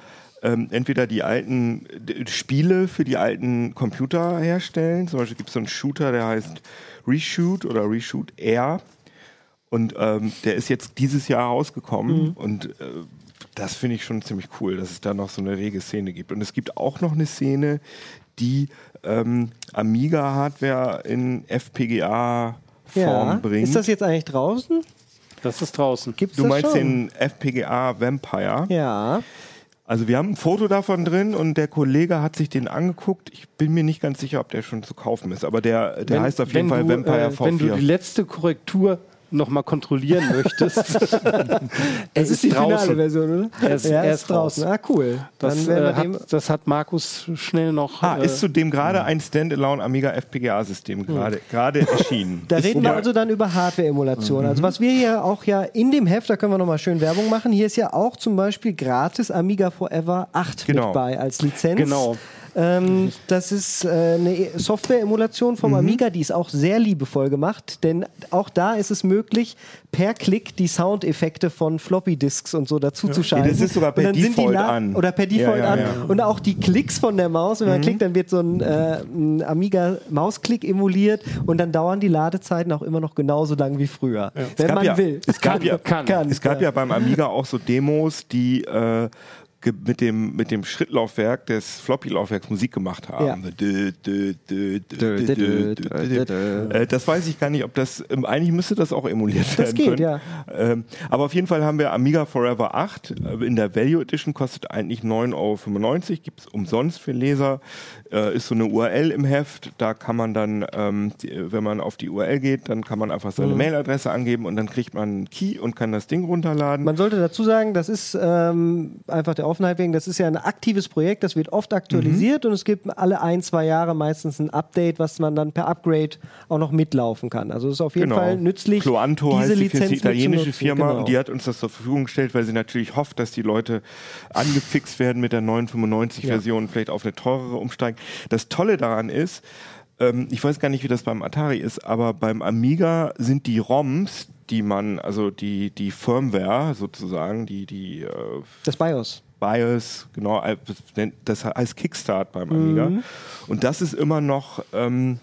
C: ähm, entweder die alten Spiele für die alten Computer herstellen. Zum Beispiel gibt es so einen Shooter, der heißt Reshoot oder Reshoot Air. Und ähm, der ist jetzt dieses Jahr rausgekommen. Und äh, das finde ich schon ziemlich cool, dass es da noch so eine rege Szene gibt. Und es gibt auch noch eine Szene, die ähm, Amiga-Hardware in FPGA-Form
A: ja.
C: bringt.
A: Ist das jetzt eigentlich draußen?
D: Das ist draußen.
A: Gibt's
C: Du
A: das
C: meinst
A: schon?
C: den FPGA Vampire.
A: Ja.
C: Also wir haben ein Foto davon drin und der Kollege hat sich den angeguckt. Ich bin mir nicht ganz sicher, ob der schon zu kaufen ist, aber der, der
D: Wenn-
C: heißt auf jeden Fall
D: du,
C: Vampire
D: äh,
C: V4.
D: Wenn du die letzte Korrektur nochmal kontrollieren möchtest.
A: Es ist die finale
D: draußen.
A: Version, oder?
D: Er ist-
A: ja,
D: er
A: ist
D: ist
A: draußen. Ah, cool.
D: Das, äh, hat, das hat Markus schnell noch.
C: ah,
D: äh,
C: ist zudem gerade ein Standalone Amiga FPGA-System gerade gerade erschienen.
A: Da
C: ist
A: reden wir also dann über Hardware-Emulation. Also was wir hier auch ja in dem Heft, da können wir nochmal schön Werbung machen, hier ist ja auch zum Beispiel gratis Amiga Forever 8
C: Genau.
A: mit bei als Lizenz.
D: Genau.
A: Ähm, das ist äh, eine Software-Emulation vom Amiga, die ist auch sehr liebevoll gemacht, denn auch da ist es möglich, per Klick die Soundeffekte von Floppy-Disks und so dazu zu schalten.
C: Ja, das ist sogar per Default an.
A: Oder per Default
C: Ja, ja,
A: an.
C: ja.
A: Und auch die Klicks von der Maus, wenn man klickt, dann wird so ein, äh, ein Amiga-Mausklick emuliert und dann dauern die Ladezeiten auch immer noch genauso lang wie früher. Wenn man
C: ja-
A: will.
C: es gab ja-
D: kann.
C: Es gab ja beim Amiga auch so Demos, die äh, mit dem, mit dem Schrittlaufwerk des Floppy-Laufwerks Musik gemacht haben. Das weiß ich gar nicht, ob das, ähm, eigentlich müsste das auch emuliert werden
A: geht,
C: können.
A: ja.
C: Ähm, Aber auf jeden Fall haben wir Amiga Forever 8. äh, In der Value Edition kostet eigentlich 9,95 Euro, gibt es umsonst für Leser. Äh, Ist so eine URL im Heft, da kann man dann, ähm, die, wenn man auf die URL geht, dann kann man einfach seine
A: Mhm.
C: Mailadresse angeben und dann kriegt man einen Key und kann das Ding runterladen.
A: Man sollte dazu sagen, das ist ähm, einfach der Offenheit wegen, das ist ja ein aktives Projekt, das wird oft aktualisiert und es gibt alle ein, zwei Jahre meistens ein Update, was man dann per Upgrade auch noch mitlaufen kann. Also es ist auf jeden Fall nützlich,
C: Cloanto
A: diese
C: heißt die,
A: Lizenz
C: die italienische. Firma
A: Genau.
C: und die hat uns das zur Verfügung gestellt, weil sie natürlich hofft, dass die Leute angefixt werden mit der 995-Version, vielleicht auf eine teurere umsteigen. Das Tolle daran ist, ähm, ich weiß gar nicht, wie das beim Atari ist, aber beim Amiga sind die ROMs, die man, also die, die Firmware sozusagen, die, die äh,
A: das BIOS.
C: BIOS, genau, äh, das heißt Kickstart beim Amiga.
A: Mhm.
C: Und das ist immer noch ähm,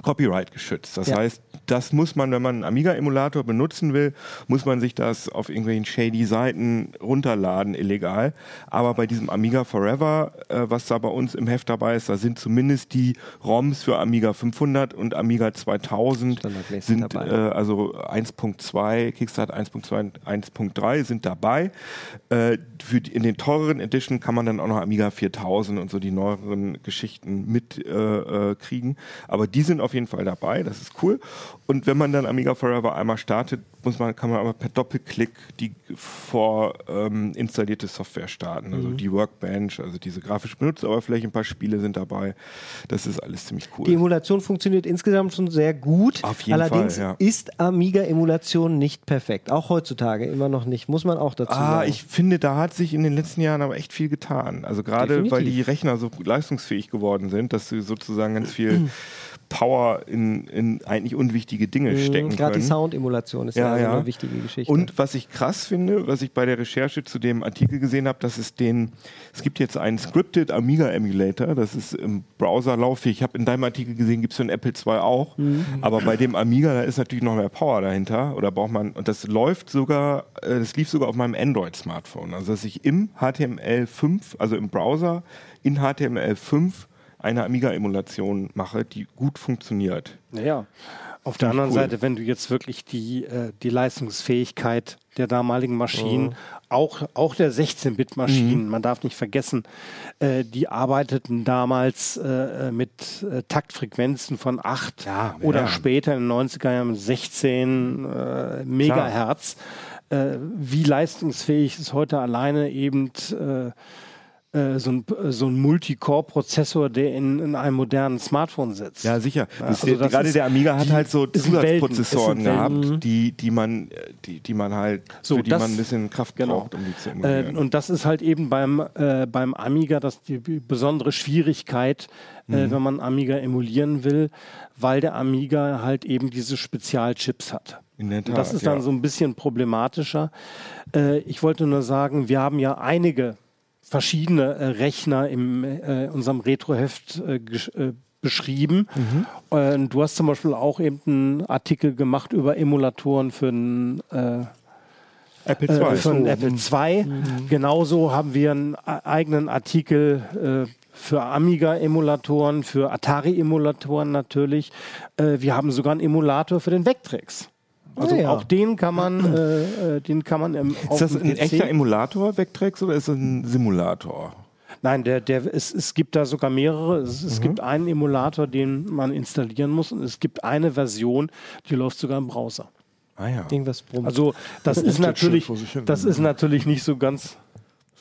C: Copyright geschützt. Das
A: Ja.
C: heißt, das muss man, wenn man einen Amiga-Emulator benutzen will, muss man sich das auf irgendwelchen shady Seiten runterladen, illegal. Aber bei diesem Amiga Forever, äh, was da bei uns im Heft dabei ist, da sind zumindest die ROMs für Amiga 500 und Amiga 2000
A: Standardmäßig
C: sind äh, also 1.2, Kickstart 1.2 und 1.3 sind dabei. Äh, für die, in den teureren Edition kann man dann auch noch Amiga 4000 und so die neueren Geschichten mit äh, äh, kriegen. Aber die sind auf jeden Fall dabei, das ist cool. Und wenn man dann Amiga Forever einmal startet, muss man, kann man aber per Doppelklick die vorinstallierte Software starten. Also die Workbench, also diese grafische Benutzeroberfläche, ein paar Spiele sind dabei. Das ist alles ziemlich cool.
A: Die Emulation funktioniert insgesamt schon sehr gut.
C: Auf jeden
A: Allerdings
C: Fall, ja.
A: ist Amiga-Emulation nicht perfekt. Auch heutzutage immer noch nicht. Muss man auch dazu
C: Ah,
A: sagen.
C: ich finde, da hat sich in den letzten Jahren aber echt viel getan. Also gerade weil die Rechner so leistungsfähig geworden sind, dass sie sozusagen ganz viel Power in, in eigentlich unwichtige Dinge stecken
A: Mhm, Gerade die
C: können.
A: Sound-Emulation ist ja,
C: Ja,
A: also
C: ja.
A: eine wichtige Geschichte.
C: Und was ich krass finde, was ich bei der Recherche zu dem Artikel gesehen habe, dass es den, es gibt jetzt einen Scripted Amiga Emulator, das ist im Browser lauffähig. Ich habe in deinem Artikel gesehen, gibt es für den Apple II auch,
A: Mhm.
C: aber bei dem Amiga, da ist natürlich noch mehr Power dahinter oder braucht man, und das läuft sogar, äh, das lief sogar auf meinem Android-Smartphone, also dass ich im HTML5, also im Browser in HTML5 eine Amiga-Emulation mache, die gut funktioniert.
D: Naja. Auf der anderen
C: cool.
D: Seite, wenn du jetzt wirklich die, äh, die Leistungsfähigkeit der damaligen Maschinen, auch, auch der 16-Bit-Maschinen, man darf nicht vergessen, äh, die arbeiteten damals äh, mit äh, Taktfrequenzen von 8
C: Ja,
D: oder
C: ja.
D: später in den 90er Jahren mit 16 äh, Megahertz. Äh, wie leistungsfähig ist heute alleine eben äh, äh, so ein, so ein Multicore-Prozessor, der in, in einem modernen Smartphone sitzt.
C: Ja, sicher. Das,
D: also das
C: gerade
D: ist-
C: der Amiga hat halt so Zusatzprozessoren gehabt, die, die, man, die, die man halt,
D: So,
C: für die
D: das-
C: man ein bisschen Kraft
D: genau.
C: braucht, um die zu
D: Äh,
C: emulieren.
D: und das ist halt eben beim, äh, beim Amiga das die besondere Schwierigkeit,
C: Mhm.
D: äh, wenn man Amiga emulieren will, weil der Amiga halt eben diese Spezialchips hat.
C: Der
D: Und
C: Tat,
D: das ist dann
C: ja.
D: so ein bisschen problematischer. Äh, ich wollte nur sagen, wir haben ja einige verschiedene äh, Rechner in äh, unserem Retroheft äh, äh, beschrieben.
C: Mhm.
D: Äh, du hast zum Beispiel auch eben einen Artikel gemacht über Emulatoren für einen äh,
C: Apple II.
D: von Apple II.
C: Mhm.
D: Genauso haben wir einen eigenen Artikel äh, für Amiga-Emulatoren, für Atari-Emulatoren natürlich. Wir haben sogar einen Emulator für den Vectrex. Also
A: Ja, ja.
D: auch den kann man, äh, äh, den kann man im, auf
C: Ist das ein
D: PC
C: echter Emulator, Vectrex, oder ist das ein Simulator?
D: Nein, der, der, es, es gibt da sogar mehrere. Es, es gibt einen Emulator, den man installieren muss und es gibt eine Version, die läuft sogar im Browser.
C: Ah ja.
A: Irgendwas brummt.
D: Also das ist
E: jetzt
D: natürlich, das ist natürlich nicht so ganz.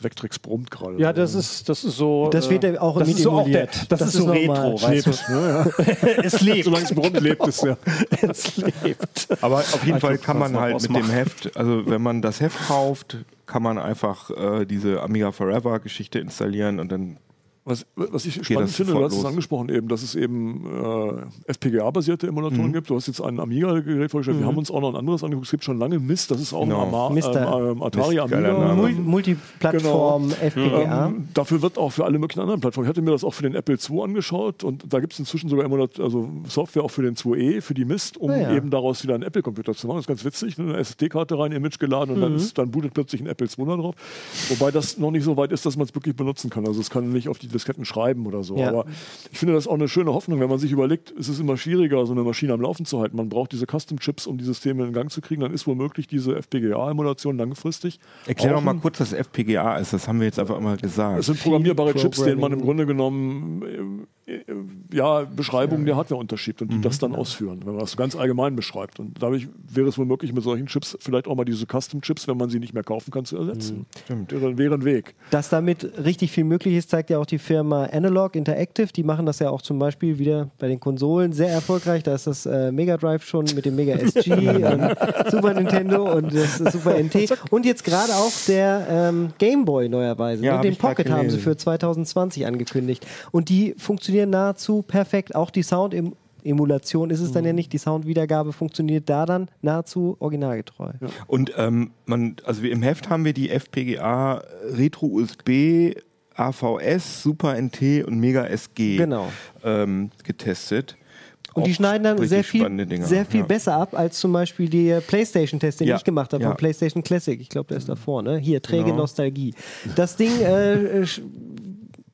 E: Vectrex brummt gerade.
D: Ja, das ist, das ist so.
A: Das wird
D: äh,
A: ja auch
D: das
A: mit
D: ist so auch der, das,
A: Das
D: ist so
A: normal.
D: retro, weißt du? es lebt.
E: Solange es brummt, lebt es ja.
D: es lebt.
C: Aber auf jeden
D: Also,
C: Fall kann man halt mit dem. Heft, also wenn man das Heft kauft, kann man einfach äh, diese Amiga Forever Geschichte installieren und dann
E: Was, was ich spannend
C: das
E: finde, du hast es angesprochen eben, dass es eben äh, FPGA-basierte Emulatoren
C: Mhm.
E: gibt. Du hast jetzt ein Amiga-Gerät vorgestellt. Wir haben uns auch noch ein anderes angeguckt. Es gibt schon lange Mist. Das ist auch
C: Genau.
E: ein Ama
A: Mister.
E: ähm, ähm, Atari
C: Mist,
E: Amiga.
A: Multiplattform FPGA.
E: Ähm, dafür wird auch für alle möglichen anderen Plattformen. Ich hatte mir das auch für den Apple II angeschaut und da gibt es inzwischen sogar Emulat also Software auch für den 2E, für die Mist, um
A: Ah ja.
E: eben daraus wieder einen Apple-Computer zu machen. Das ist ganz witzig. ne? Eine SSD-Karte rein, Image geladen und
A: Mhm.
E: dann, ist, dann bootet plötzlich ein Apple II da drauf. Wobei das noch nicht so weit ist, dass man es wirklich benutzen kann. Also es kann nicht auf die Disketten schreiben oder so.
A: Ja.
E: Aber ich finde das auch eine schöne Hoffnung, wenn man sich überlegt, es ist immer schwieriger, so eine Maschine am Laufen zu halten. Man braucht diese Custom-Chips, um die Systeme in Gang zu kriegen. Dann ist womöglich diese FPGA-Emulation langfristig.
C: Erklär doch mal kurz, was FPGA ist. Das haben wir jetzt einfach immer gesagt.
E: es sind programmierbare Chips, denen man im. Grunde genommen ja, Beschreibungen der Hardware unterschiebt und die das dann ausführen, wenn man das ganz allgemein beschreibt. Und dadurch wäre es wohl möglich, mit solchen Chips vielleicht auch mal diese Custom-Chips, wenn man sie nicht mehr kaufen kann, zu ersetzen.
C: Stimmt.
E: Wäre, wäre ein Weg.
A: Dass damit richtig viel möglich ist, zeigt ja auch die Firma Analog Interactive. Die machen das ja auch zum Beispiel wieder bei den Konsolen sehr erfolgreich. Da ist das äh, Mega Drive schon mit dem Mega SG, und Super Nintendo und das Super NT. Und jetzt gerade auch der ähm, Game Boy neuerweise.
C: Ja,
A: ne? Den Pocket haben sie für 2020 angekündigt. Und die funktionieren nahezu perfekt. Auch die Sound Emulation ist es dann ja nicht. Die Soundwiedergabe funktioniert da dann nahezu originalgetreu.
C: Und ähm, man, also im Heft haben wir die FPGA Retro USB, AVS, Super NT und Mega SG
A: Genau.
C: ähm, getestet.
A: Und die
C: Auch
A: schneiden dann sehr viel,
C: Dinger,
A: sehr viel
C: ja.
A: besser ab als zum Beispiel der PlayStation-Test, den
C: Ja,
A: ich gemacht habe,
C: ja.
A: von PlayStation Classic. Ich glaube, der ist davor, ne? Hier, träge
C: Genau.
A: Nostalgie. Das Ding äh, sch-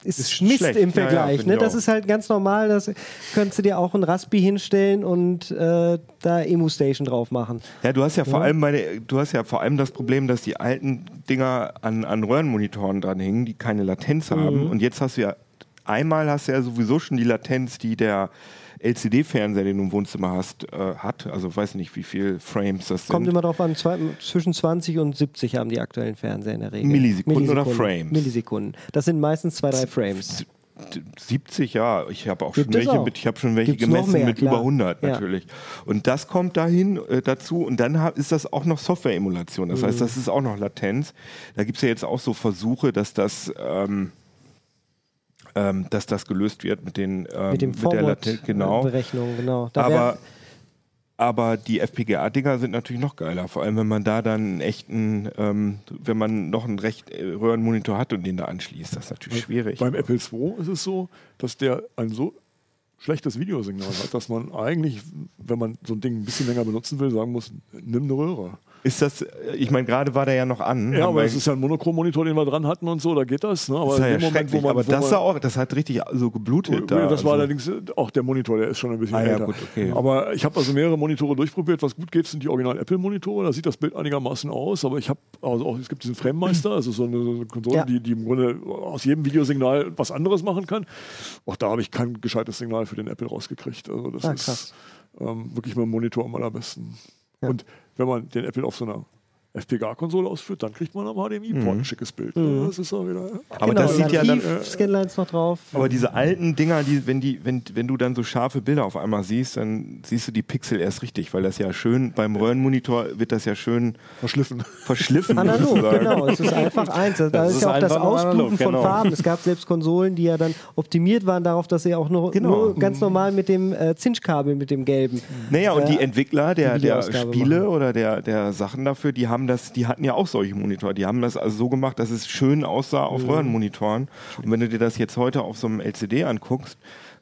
A: ist,
C: Ist
A: Mist
C: schlecht.
A: im
C: Ja, ja,
A: Vergleich.
C: finde
A: ne? Das ist halt ganz normal. Das könntest du dir auch ein Raspi hinstellen und äh, da Emu-Station drauf machen.
C: Ja, du hast ja vor allem bei der, du hast ja vor allem das Problem, dass die alten Dinger an, an Röhrenmonitoren dran hängen, die keine Latenz haben.
A: Mhm.
C: Und jetzt hast du ja einmal hast du ja sowieso schon die Latenz, die der LCD-Fernseher, den du im Wohnzimmer hast, äh, hat. Also weiß nicht, wie viel Frames das
A: Kommt
C: sind.
A: immer drauf an, zwei, zwischen 20 und 70 haben die aktuellen Fernseher in der Regel.
C: Millisekunden oder Frames?
A: Millisekunden. Das sind meistens zwei, drei Frames.
C: 70, ja. Ich habe auch
A: Gibt
C: schon welche
A: auch.
C: mit, ich habe schon welche
A: Gibt's
C: gemessen
A: mehr,
C: mit
A: klar.
C: über 100
A: Ja.
C: natürlich. Und das kommt dahin äh, dazu und dann ha- ist das auch noch Software-Emulation. Das
A: Mhm.
C: heißt, das ist auch noch Latenz. Da gibt es ja jetzt auch so Versuche, dass das ähm, ähm, dass das gelöst wird mit den ähm,
A: Mit dem
C: der
A: Format
C: Latenz, genau.
A: Berechnung, genau. Da
C: Aber aber die FPGA-Dinger sind natürlich noch geiler, vor allem wenn man da dann einen echten, ähm, wenn man noch einen recht äh, Röhrenmonitor hat und den da anschließt, das ist natürlich schwierig.
E: Beim Apple II ist es so, dass der ein so schlechtes Videosignal hat, dass man eigentlich, wenn man so ein Ding ein bisschen länger benutzen will, sagen muss, nimm eine Röhre.
C: Ist das, äh, ich meine, gerade war der ja noch an.
E: Ja, aber es ist ja ein Monochrom-Monitor, den wir dran hatten und so, da geht das. Ne? Aber
C: das ist ja,
E: in
C: ja
E: dem Moment, wo man,
C: aber das sah auch, das hat richtig so geblutet. Da,
E: das war
C: also.
E: allerdings äh, auch der Monitor, der ist schon ein bisschen
C: Ah, ja,
E: älter.
C: gut, okay.
E: Aber ich habe also mehrere Monitore durchprobiert. Was gut geht, sind die originalen Apple-Monitore. Da sieht das Bild einigermaßen aus. Aber ich habe also auch, es gibt diesen Frame-Meister, also so eine, so eine Konsole,
A: Ja.
E: die, die im Grunde aus jedem Videosignal was anderes machen kann. Auch da habe ich kein gescheites Signal für den Apple rausgekriegt. Also das
A: Ah,
E: ist ähm, wirklich mit dem Monitor am allerbesten. Und wenn man den Apple auf so einer FPGA-Konsole ausführt, dann kriegt man am HDMI-Port ein schickes Bild.
A: Mhm.
E: Das ist auch wieder.
C: aber
A: genau,
C: das sieht ja dann,
A: Scanlines noch drauf.
C: aber diese alten Dinger, die, wenn, die, wenn, wenn du dann so scharfe Bilder auf einmal siehst, dann siehst du die Pixel erst richtig, weil das ja schön, beim Röhrenmonitor wird das ja schön
E: Verschliffen.
C: verschliffen.
A: Analog, genau. Es ist einfach eins. Da
D: Das
A: ist
D: ist
A: ja auch das Ausbluten von
D: genau.
A: Farben. Es gab selbst Konsolen, die ja dann optimiert waren darauf, dass sie auch nur,
C: Genau.
A: nur ganz normal mit dem äh, Zinschkabel, mit dem gelben.
C: Naja, und
A: äh,
C: die Entwickler der,
A: die
C: der Spiele
A: machen.
C: oder der, der Sachen dafür, die haben das, die hatten ja auch solche Monitore. Die haben das also so gemacht, dass es schön aussah auf
A: Mhm.
C: Röhrenmonitoren. Und wenn du dir das jetzt heute auf so einem LCD anguckst,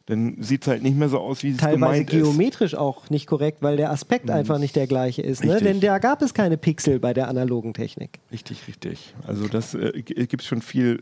C: dann sieht es halt nicht mehr so aus, wie es
A: Teilweise
C: gemeint ist.
A: geometrisch auch nicht korrekt, weil der Aspekt einfach nicht der gleiche ist. Ne? Denn da gab es keine Pixel bei der analogen Technik.
C: Richtig, richtig. Also das äh, gibt es schon viel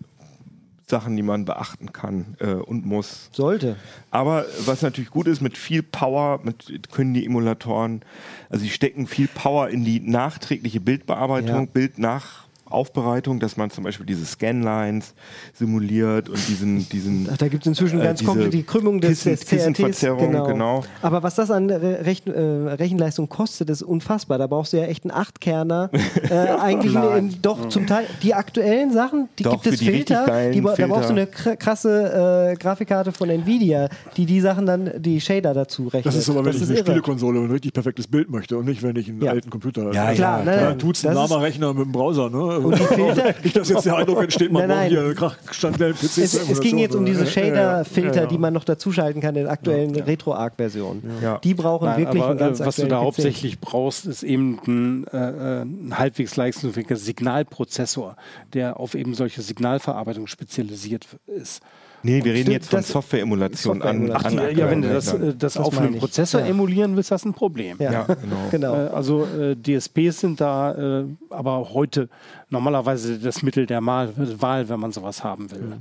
C: Sachen, die man beachten kann äh, und muss.
A: Sollte.
C: Aber was natürlich gut ist, mit viel Power mit, können die Emulatoren, also sie stecken viel Power in die nachträgliche Bildbearbeitung,
A: Ja.
C: Bild nach Aufbereitung, dass man zum Beispiel diese Scanlines simuliert und diesen, diesen
A: Ach, da gibt es inzwischen
C: Äh,
A: ganz komplett die Krümmung des,
C: Kissen-
A: des CRTs.
C: Kissenverzerrung, genau.
A: Aber was das an Re Rechn äh, Rechenleistung kostet, ist unfassbar. Da brauchst du ja echt einen Achtkerner. äh, eigentlich in, doch zum Teil die aktuellen Sachen, die
C: Doch,
A: gibt es
C: die
A: Filter. Die, bra- da brauchst du eine
C: Filter.
A: kr- krasse äh, Grafikkarte von Nvidia, die die Sachen dann, die Shader dazu rechnet.
E: Das ist aber, wenn
A: das
E: ich eine
A: irre.
E: Spielekonsole und ein richtig perfektes Bild möchte und nicht, wenn ich einen
A: Ja.
E: alten Computer
C: Ja,
E: habe.
A: Klar,
C: Ja,
E: Dann
A: nein,
E: tut's ein
A: das ist-
E: lahmer Rechner mit dem Browser. Ne?
A: Und die Filter-
E: nicht, dass jetzt der Eindruck entsteht, man
A: Nein,
E: braucht
A: nein.
E: hier einen standardellen PC.
A: Es, es ging jetzt um diese Shader-Filter,
E: Ja, ja.
A: die man noch dazuschalten kann in aktuellen RetroArch-Versionen.
C: Ja.
A: Die brauchen
D: Nein,
A: wirklich
D: aber,
A: einen ganz
D: äh, was du da
A: aktuellen PC.
D: hauptsächlich brauchst, ist eben ein, äh, äh, ein halbwegs leistungsfähiger Signalprozessor, der auf eben solche Signalverarbeitung spezialisiert ist.
C: Nee, wir reden jetzt von Softwareemulation an,
A: Softwareemulation.
C: an
A: Ach,
D: Ja, wenn du das, äh, das,
A: Das
D: auf einem. Prozessor
A: Ja.
D: emulieren willst, hast du ein Problem.
A: Ja,
C: Ja, genau.
A: genau.
D: Äh, Also äh, DSPs sind da äh, aber heute normalerweise das Mittel der Mal Wahl, wenn man sowas haben will.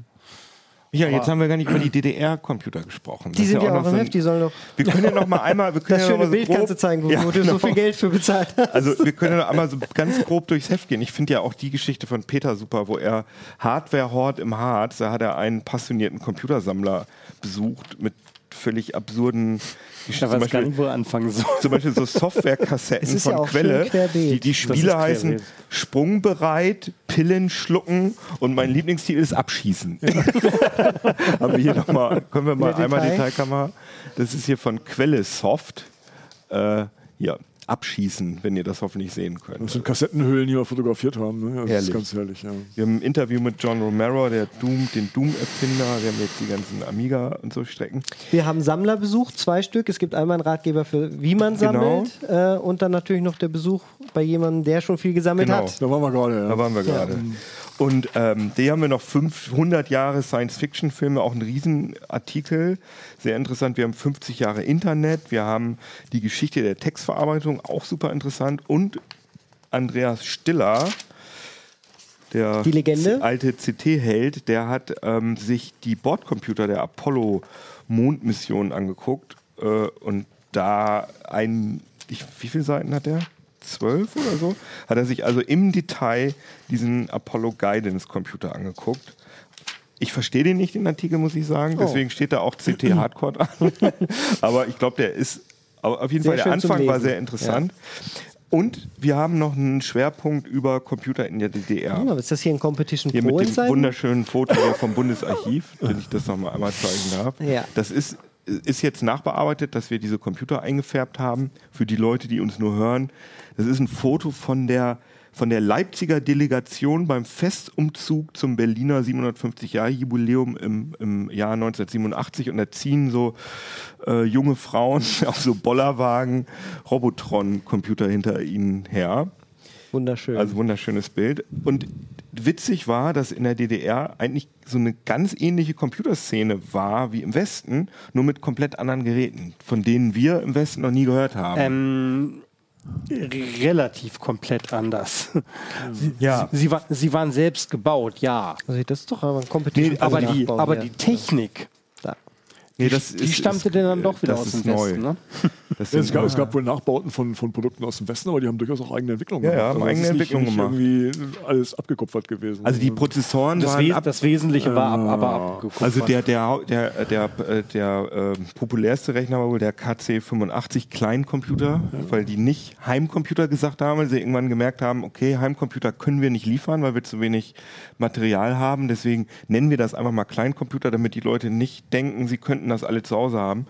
C: Ja, jetzt haben wir gar nicht über die DDR-Computer gesprochen.
A: Die
C: Das
A: sind ja
C: noch
A: auch
C: so
A: im Heft, die sollen doch
C: Wir können ja noch mal einmal, wir können
A: das
C: ja noch
A: schöne
C: mal so
A: Bild
C: grob,
A: kannst du zeigen, wo,
C: Ja,
A: du so
C: genau.
A: viel Geld für bezahlt hast.
C: Also wir können ja noch einmal so ganz grob durchs Heft gehen. Ich finde ja auch die Geschichte von Peter super, wo er Hardware-Hort im Harz, da hat er einen passionierten Computersammler besucht mit völlig absurden
D: Ich weiß gar nicht, wo er anfangen soll.
C: zum Beispiel so Softwarekassetten von
A: ja
C: Quelle. Die, die Spiele heißen. Sprungbereit, Pillen schlucken und mein Lieblingstitel ist Abschießen. Haben wir hier noch mal, können wir mal
A: Mehr
C: einmal
A: Detail?
C: Detailkamera. Das ist hier von Quelle Soft. Äh, hier, Abschießen, wenn ihr das hoffentlich sehen könnt.
E: Das sind Kassettenhüllen, die wir fotografiert haben. Ne? Das
C: Herrlich.
E: ist ganz herrlich. Ja.
C: Wir haben ein Interview mit John Romero, der Doom, den Doom-Erfinder. Wir haben jetzt die ganzen Amiga und so Strecken.
A: Wir haben Sammler besucht, zwei Stück. Es gibt einmal einen Ratgeber für, wie man
C: Genau.
A: sammelt. Äh, und dann natürlich noch der Besuch bei jemandem, der schon viel gesammelt
C: Genau.
A: hat.
E: Da waren wir gerade. Ja.
C: Da waren wir gerade. Und ähm, die haben wir noch 500 Jahre Science-Fiction-Filme, auch ein Riesenartikel. Sehr interessant. Wir haben 50 Jahre Internet. Wir haben die Geschichte der Textverarbeitung, auch super interessant. Und Andreas Stiller, der alte CT-Held, der hat ähm, sich die Bordcomputer der Apollo-Mondmission angeguckt. Äh, und da ein, ich, wie viele Seiten hat der? Zwölf oder so? Hat er sich also im Detail diesen Apollo Guidance Computer angeguckt. Ich verstehe den nicht, den Artikel, muss ich sagen.
A: Oh.
C: Deswegen steht da auch CT Hardcore dran. Aber ich glaube, der ist auf jeden
A: Sehr
C: Fall, der Anfang war sehr interessant. Und wir haben noch einen Schwerpunkt über Computer in der DDR.
A: Ja, ist das hier ein Competition
C: Hier
A: Pro
C: mit dem wunderschönen Foto vom Bundesarchiv, wenn ich das noch mal einmal zeigen darf.
A: Ja.
C: Das ist, ist jetzt nachbearbeitet, dass wir diese Computer eingefärbt haben. Für die Leute, die uns nur hören. Das ist ein Foto von der, von der Leipziger Delegation beim Festumzug zum Berliner 750-Jahr-Jubiläum im, im Jahr 1987. Und da ziehen so äh, junge Frauen auf so Bollerwagen Robotron-Computer hinter ihnen her.
A: Wunderschön.
C: Also wunderschönes Bild. Und witzig war, dass in der DDR eigentlich so eine ganz ähnliche Computerszene war wie im Westen, nur mit komplett anderen Geräten, von denen wir im Westen noch nie gehört haben.
D: Ähm, relativ komplett anders.
C: ja.
D: Sie, war, sie waren selbst gebaut, ja.
A: also das ist doch aber ein Competition
C: Nee,
D: Aber, die, aber
A: hier.
D: die Technik,
C: Nee, das
D: die stammte denn dann doch wieder
C: das
D: aus
C: ist
D: dem
C: neu.
D: Westen. Ne?
C: Das
E: Ja, es, gab, es gab wohl Nachbauten von, von Produkten aus dem Westen, aber die haben durchaus auch eigene Entwicklungen
C: Ja, ja,
E: gemacht.
C: haben
E: Also
C: eigene
E: ist
C: Entwicklungen
E: nicht irgendwie alles abgekupfert gewesen.
C: also die Prozessoren
D: Das,
C: waren
D: Wes
C: ab,
D: das Wesentliche war ab, aber abgekupfert.
C: Also der, der, der, der, äh, der äh, populärste Rechner war wohl der KC85 Kleincomputer, weil die nicht Heimcomputer gesagt haben, weil sie irgendwann gemerkt haben, okay, Heimcomputer können wir nicht liefern, weil wir zu wenig Material haben. Deswegen nennen wir das einfach mal Kleincomputer, damit die Leute nicht denken, sie könnten das alle zu Hause haben.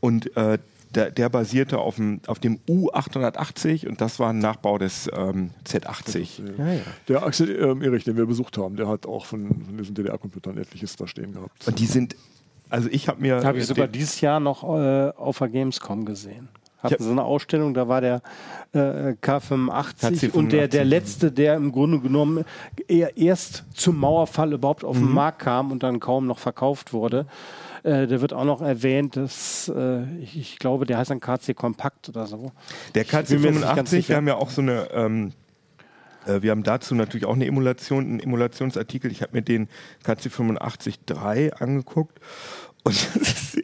C: Und äh, der, der basierte auf dem, auf dem U880 und das war ein Nachbau des ähm, Z80.
A: Ja, ja.
E: der Axel ähm, Erich, den wir besucht haben, der hat auch von, von diesen DDR-Computern etliches da stehen gehabt.
C: Und die sind, also ich habe mir...
D: Habe ich sogar dieses Jahr noch äh, auf der Gamescom gesehen.
C: Ich
D: Hatten
C: hab-
D: so eine Ausstellung, da war der äh, K85 und der, der
C: K85.
D: letzte, der im Grunde genommen eher erst zum Mauerfall überhaupt auf den Markt kam und dann kaum noch verkauft wurde. Äh, der wird auch noch erwähnt, dass äh, ich, ich glaube, der heißt dann KC Kompakt oder so.
C: Der
D: ganz
C: KC85, wir haben ja auch so eine, ähm, Äh, wir haben dazu natürlich auch eine Emulation, einen Emulationsartikel. Ich habe mir den KC85.3 angeguckt. Und ist,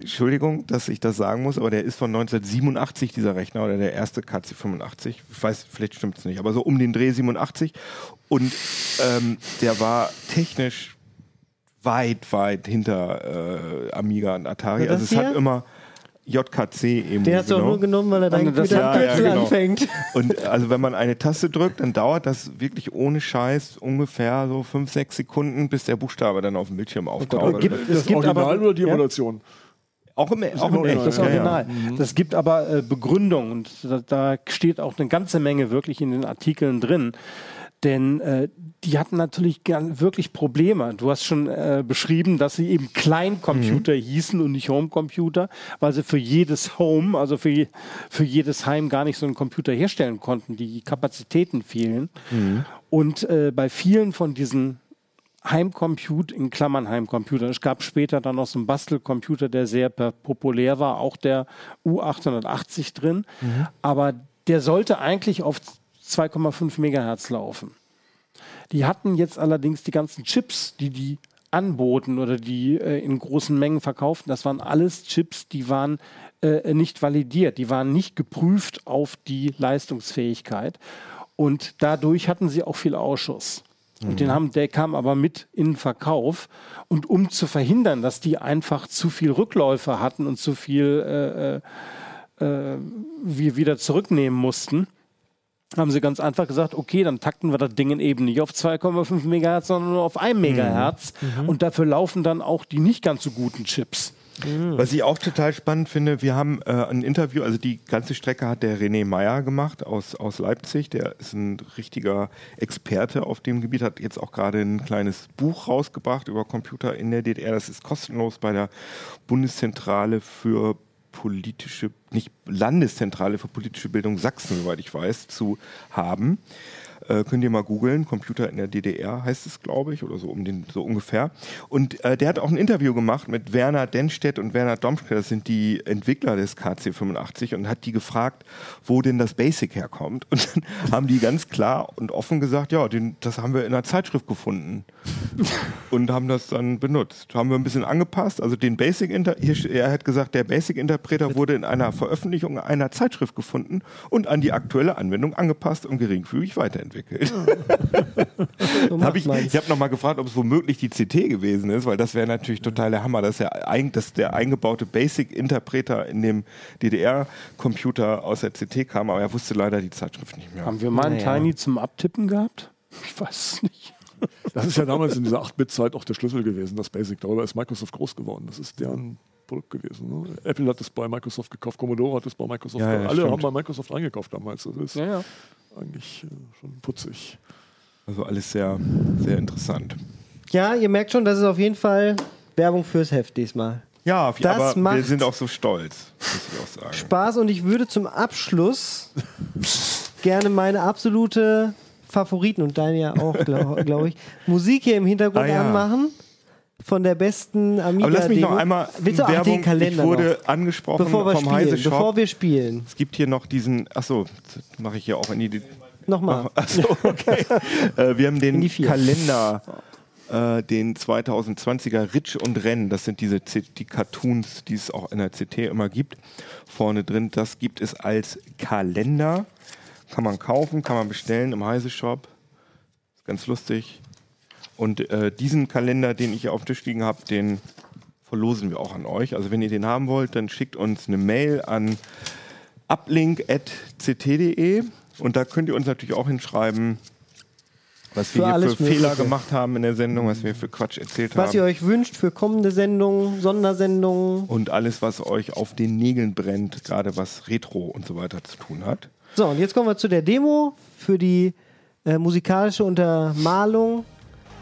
C: Entschuldigung, dass ich das sagen muss, aber der ist von 1987, dieser Rechner, oder der erste KC85. Ich weiß, vielleicht stimmt es nicht, aber so um den Dreh 87. Und ähm, der war technisch weit, weit hinter äh, Amiga und Atari.
A: Ja,
C: also
A: das
C: es hat
A: hier?
C: immer JKC eben.
A: Der hast du auch nur genommen, weil er dann
D: Und das-
A: mit
C: ja,
A: der
C: ja, genau.
A: anfängt.
C: Und also wenn man eine Taste drückt, dann dauert das wirklich ohne Scheiß ungefähr so fünf, sechs Sekunden, bis der Buchstabe dann auf dem Bildschirm auftaucht.
D: gibt-
E: Das
D: es gibt
E: Original
D: aber-
E: oder die
D: ja?
E: Emulation?
C: auch im, auch im
E: Original,
C: echt.
D: Das
E: Ja, ja.
D: Original. Das gibt aber äh, Begründung und da, da steht auch eine ganze Menge wirklich in den Artikeln drin. Denn äh, die hatten natürlich gern, wirklich Probleme. Du hast schon äh, beschrieben, dass sie eben Kleincomputer hießen und nicht Homecomputer, weil sie für jedes Home, also für, für jedes Heim gar nicht so einen Computer herstellen konnten. Die Kapazitäten fehlen. Und äh, bei vielen von diesen Heimcomputer, in Klammern Heimcomputer. Es gab später dann noch so einen Bastelcomputer, der sehr populär war, auch der U880 drin. Aber der sollte eigentlich auf 2,5 Megahertz laufen. Die hatten jetzt allerdings die ganzen Chips, die die anboten oder die äh, in großen Mengen verkauften, das waren alles Chips, die waren äh, nicht validiert, die waren nicht geprüft auf die Leistungsfähigkeit und dadurch hatten sie auch viel Ausschuss. Und den haben, der kam aber mit in den Verkauf. Und um zu verhindern, dass die einfach zu viel Rückläufe hatten und zu viel äh, äh, äh, wir wieder zurücknehmen mussten, haben sie ganz einfach gesagt, okay, dann takten wir das Ding eben nicht auf 2,5 Megahertz, sondern nur auf 1 Megahertz. Und dafür laufen dann auch die nicht ganz so guten Chips.
C: Was ich auch total spannend finde, wir haben äh, ein Interview, also die ganze Strecke hat der René Meyer gemacht aus, aus Leipzig. Der ist ein richtiger Experte auf dem Gebiet, hat jetzt auch gerade ein kleines Buch rausgebracht über Computer in der DDR. Das ist kostenlos bei der Bundeszentrale für politische, nicht Landeszentrale für politische Bildung Sachsen, soweit ich weiß, zu haben. Äh, könnt ihr mal googeln, Computer in der DDR heißt es, glaube ich, oder so um den so ungefähr. Und äh, der hat auch ein Interview gemacht mit Werner Denstedt und Werner Domschke, das sind die Entwickler des KC85 und hat die gefragt, wo denn das Basic herkommt. Und dann haben die ganz klar und offen gesagt, ja, den, das haben wir in einer Zeitschrift gefunden und haben das dann benutzt. Haben wir ein bisschen angepasst. Also den Basic Inter hier, er hat gesagt, der Basic Interpreter wurde in einer Veröffentlichung einer Zeitschrift gefunden und an die aktuelle Anwendung angepasst und geringfügig weiterentwickelt.
A: So
C: Hab
A: macht
C: ich
A: man's.
C: ich habe nochmal gefragt, ob es womöglich die CT gewesen ist, weil das wäre natürlich total der Hammer, dass der, ein, dass der eingebaute Basic Interpreter in dem DDR-Computer aus der CT kam, aber er wusste leider die Zeitschrift nicht mehr.
D: Haben wir mal einen
A: Naja.
D: Tiny zum Abtippen gehabt? Ich weiß es nicht.
E: Das ist ja damals in dieser 8-Bit-Zeit auch der Schlüssel gewesen, das Basic. Darüber ist Microsoft groß geworden. Das ist deren Produkt gewesen. Ne? Apple hat es bei Microsoft gekauft, Commodore hat es bei Microsoft
C: Ja, ja,
E: gekauft. Alle
C: stimmt.
E: haben bei Microsoft eingekauft damals. Das ist
D: Ja, ja.
E: eigentlich äh, schon putzig.
C: Also alles sehr, sehr interessant.
A: Ja, ihr merkt schon, das ist auf jeden Fall Werbung fürs Heft diesmal.
C: Ja,
A: Das
C: aber wir sind auch so stolz, muss ich auch sagen.
A: Spaß und ich würde zum Abschluss gerne meine absolute Favoriten und deine ja auch, glaube glaub ich, Musik hier im Hintergrund
C: Ah, ja.
A: anmachen. Von der besten Amiga.
C: Aber lass mich noch
A: Demo.
C: einmal
A: Willst du auch den
C: Werbung, ich
A: Kalender
C: wurde
A: noch,
C: angesprochen
A: bevor wir
C: vom Heise
A: spielen?
C: Shop.
A: Bevor wir spielen.
C: es gibt hier noch diesen, achso, mache ich hier auch in die
A: Nochmal.
C: Achso, okay. äh, wir haben den. Kalender, äh, den 2020er Ritsch und Renn. Das sind diese C die Cartoons, die es auch in der CT immer gibt. Vorne drin, das gibt es als Kalender. Kann man kaufen, kann man bestellen im Heise Shop. Ist ganz lustig. Und äh, diesen Kalender, den ich hier auf dem Tisch liegen habe, den verlosen wir auch an euch. Also wenn ihr den haben wollt, dann schickt uns eine Mail an uplink.ct.de und da könnt ihr uns natürlich auch hinschreiben, was wir
A: Für
C: hier
A: alles
C: für Fehler
A: Mögliche.
C: gemacht haben in der Sendung, was wir für Quatsch erzählt
A: Was ihr
C: haben.
A: euch wünscht für kommende Sendungen, Sondersendungen.
C: Und alles, was euch auf den Nägeln brennt, gerade was Retro und so weiter zu tun hat.
A: So, und jetzt kommen wir zu der Demo für die äh, musikalische Untermalung.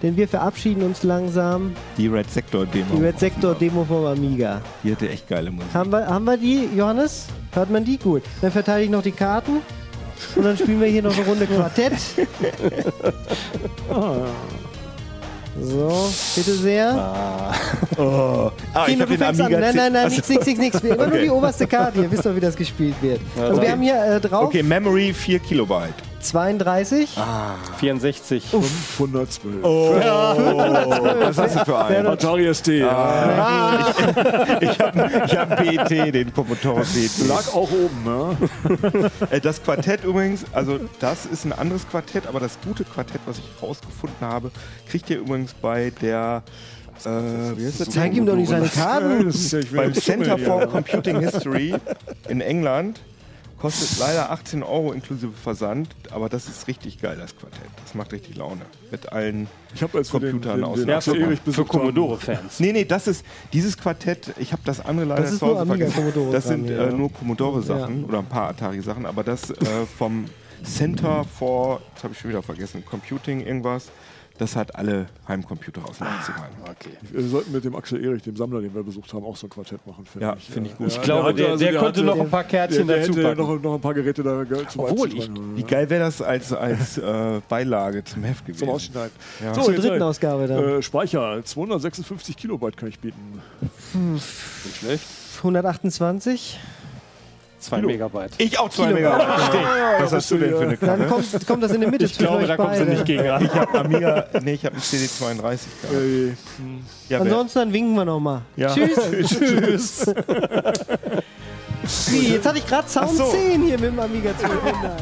A: Denn wir verabschieden uns langsam.
C: Die Red Sector Demo.
A: Die Red Sector Demo vom Amiga.
C: Die hatte echt geile Musik.
A: Haben wir, haben wir die, Johannes? Hört man die? Gut. Dann verteile ich noch die Karten. Und dann spielen wir hier noch eine Runde Quartett. So, bitte sehr.
C: Oh. Ah, ich
A: Kino,
C: habe
A: du fängst an. Nein, nein, nein, nichts, nichts, nichts, nichts. Immer nur
C: Okay.
A: die oberste Karte. Ihr wisst doch, wie das gespielt wird. Also wir
C: okay.
A: haben hier äh, drauf
C: Okay, Memory 4 Kilobyte.
A: 32.
D: 64.
E: 512.
C: Oh, was hast du für einen?
E: Atari ST. Ja.
C: Ich habe ich hab einen PET, den Commodore PET.
E: Lag auch oben, ne?
C: Äh, Das Quartett übrigens, also das ist ein anderes Quartett, aber das gute Quartett, was ich rausgefunden habe, kriegt ihr übrigens bei der äh, wie heißt das?
A: Zeig ihm doch nicht seine Karten.
E: Das ist ja, ich will
C: beim Center for. Computing History in England. Kostet leider 18 Euro inklusive Versand, aber das ist richtig geil, das Quartett. Das macht richtig Laune. Mit allen.
E: Ich wir den,
C: Computern aus
D: Für
E: haben,
D: Commodore-Fans.
C: Nee, nee, das ist dieses Quartett, ich habe das andere leider
A: Das ist
C: zu Hause vergessen. Das sind
A: dran,
C: äh,
A: ja.
C: nur Commodore-Sachen oder ein paar Atari-Sachen, aber das äh, vom Center for, jetzt habe ich schon wieder vergessen, Computing irgendwas, das hat alle Heimcomputer aus den 80ern.
E: Wir sollten mit dem Axel Erich, dem Sammler, den wir besucht haben, auch so ein Quartett machen. finde
C: Ja,
E: ich.
C: finde ich gut.
E: Ja,
D: Ich glaube,
E: hatte-
D: der,
E: also
D: der konnte
E: hatte-
D: noch ein paar Kärtchen
E: der, der
D: dazu
E: hätte
D: packen.
E: noch, noch ein paar Geräte da zum
D: Obwohl,
E: Einzuschneiden.
C: Wie geil wäre das als, als äh, Beilage zum Heft gewesen?
E: Zum Ausschneiden.
C: Ja.
A: Zur
E: jetzt
A: dritten Ausgabe dann.
E: Äh, Speicher, 256 Kilobyte kann ich bieten. Nicht schlecht.
A: 128.
D: 2 Megabyte.
C: Ich auch zwei
A: Kilo.
C: Megabyte. Was hast du denn für eine
A: Dann
C: Karre?
A: kommt, kommt das in der Mitte
D: Ich glaube, da kommen sie nicht gegen an.
C: Ich habe Amiga, nee, ich habe einen CD32 gehabt.
E: Äh,
C: Ja,
A: Ansonsten dann winken wir nochmal.
C: Ja.
A: Tschüss. Tschüss. Wie, jetzt hatte ich gerade Sound
C: so.
A: 10 hier mit dem Amiga 1200.